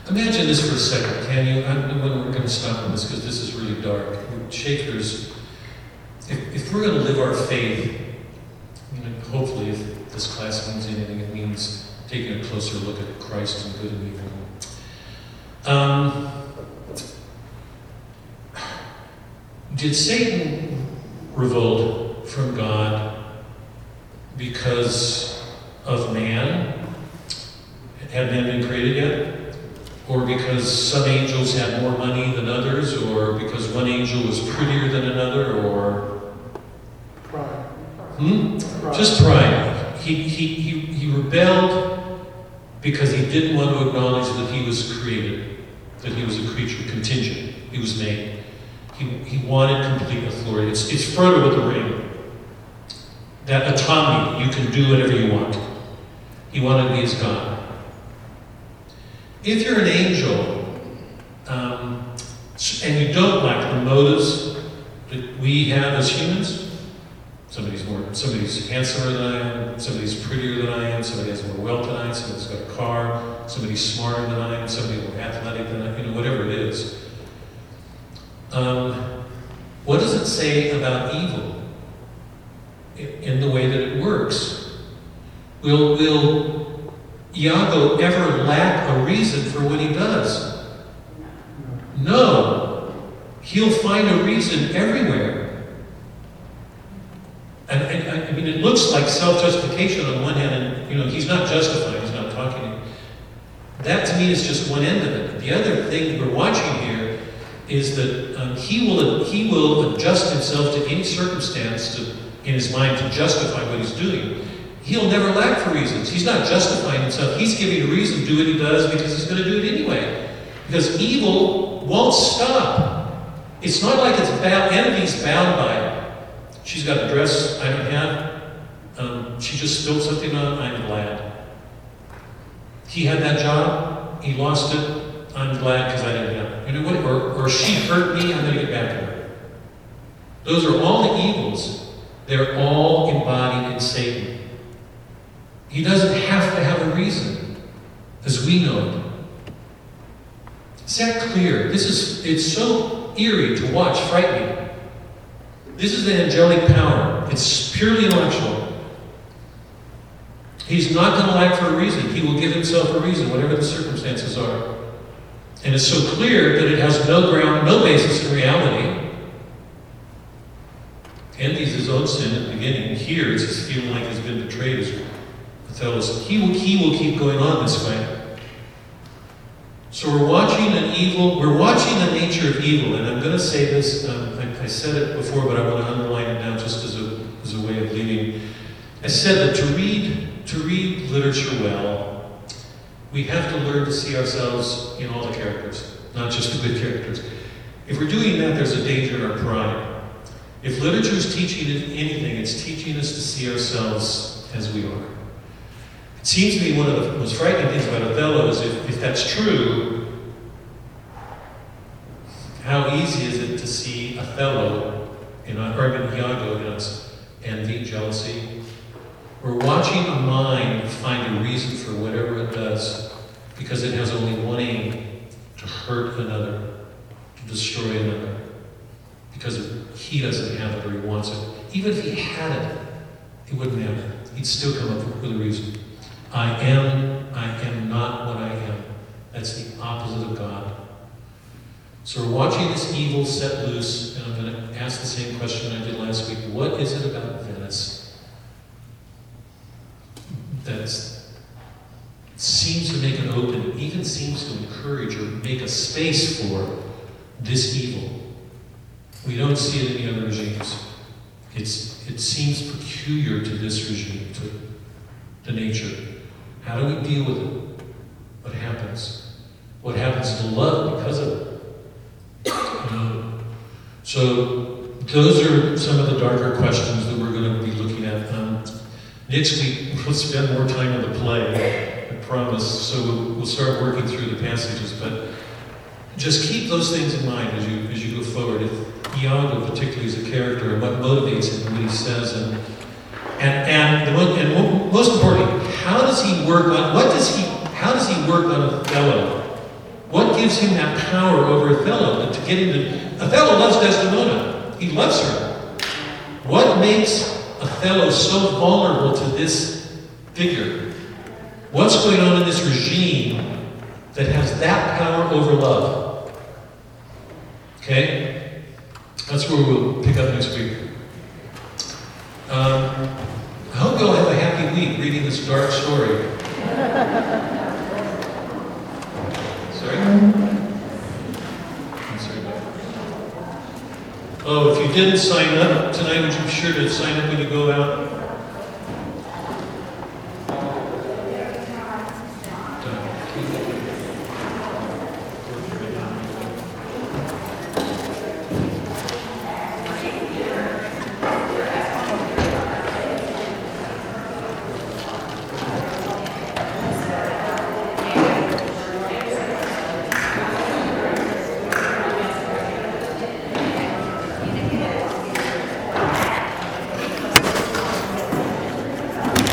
Imagine this for a second, can? I don't know when we're going to stop on this because this is really dark. Shakespeare's, if, if we're going to live our faith, you know, hopefully, if this class means anything, it means taking a closer look at Christ and good and evil. Um, did Satan revolt from God because of man? Had man been created yet? Or because some angels had more money than others, or because one angel was prettier than another, or Pride. hmm? Pride. just pride. He, he, he, he rebelled because he didn't want to acknowledge that he was created, that he was a creature, contingent. He was made. He, he wanted complete authority. It's, it's Frodo with the ring. That autonomy, you can do whatever you want. He wanted to be his God. If you're an angel um, and you don't like the motives that we have as humans, somebody's more, somebody's handsomer than I am, somebody's prettier than I am, somebody has more wealth than I am, somebody's got a car, somebody's smarter than I am, somebody's more athletic than I am, you know, whatever it is. Um, what does it say about evil in, the way that it works? Will, will Iago ever lack a reason for what he does? No. He'll find a reason everywhere. And, and I- mean, it looks like self-justification on one hand, and you know, he's not justifying, he's not talking. That to me is just one end of it. The other thing we're watching here is that um, he will he will adjust himself to any circumstance to, in his mind to justify what he's doing. He'll never lack for reasons. He's not justifying himself. He's giving a reason to do what he does because he's going to do it anyway. Because evil won't stop. It's not like it's bound, enemy's bound by it. She's got a dress I don't have. Um, she just spilled something on. I'm glad. He had that job. He lost it. I'm glad because I didn't have it. You know what? Or, or she hurt me. I'm going to get back at her. Those are all the evils. They're all embodied in Satan. He doesn't have to have a reason, as we know. Is that clear? This is, it's so eerie to watch, frightening. This is the angelic power. It's purely intellectual. He's not going to lack for a reason. He will give himself a reason, whatever the circumstances are. And it's so clear that it has no ground, no basis in reality. Envy's his own sin at the beginning. Here, it's his feeling like he's been betrayed. As Othello's. He will, he will keep going on this way. So we're watching an evil, we're watching the nature of evil, and I'm going to say this, um, I, I said it before, but I want to underline it now just as a, as a way of leaving. I said that to read, to read literature well, we have to learn to see ourselves in all the characters, not just the good characters. If we're doing that, there's a danger in our pride. If literature is teaching us anything, it's teaching us to see ourselves as we are. It seems to me one of the most frightening things about Othello is if, if that's true, how easy is it to see Othello in in Iago in us envy, jealousy? We're watching a mind find a reason for whatever it does because it has only one aim to hurt another, to destroy another. Because he doesn't have it or he wants it. Even if he had it, it wouldn't matter. He'd still come up with a reason. I am, I am not what I am. That's the opposite of God. So we're watching this evil set loose, and I'm going to ask the same question I did last week. What is it about Venice that seems to make an open, even seems to encourage or make a space for this evil? We don't see it in the other regimes. It's, it seems peculiar to this regime, to, the nature. How do we deal with it? What happens? What happens to love because of it? So those are some of the darker questions that we're going to be looking at. Um, next week we'll spend more time on the play, I promise. So we'll, we'll start working through the passages, but just keep those things in mind as you as you go forward. If Iago particularly is a character and what motivates him, what he says, and and and, the, and most importantly, how does he work on what does he how does he work on Othello? What gives him that power over Othello to get into Othello loves Desdemona. He loves her. What makes Othello so vulnerable to this figure? What's going on in this regime that has that power over love? Okay? That's where we'll pick up next week. Um, I hope you all have a happy week reading this dark story. Sorry? I'm sorry. Oh, if you didn't sign up tonight, you be sure to sign up when you go out?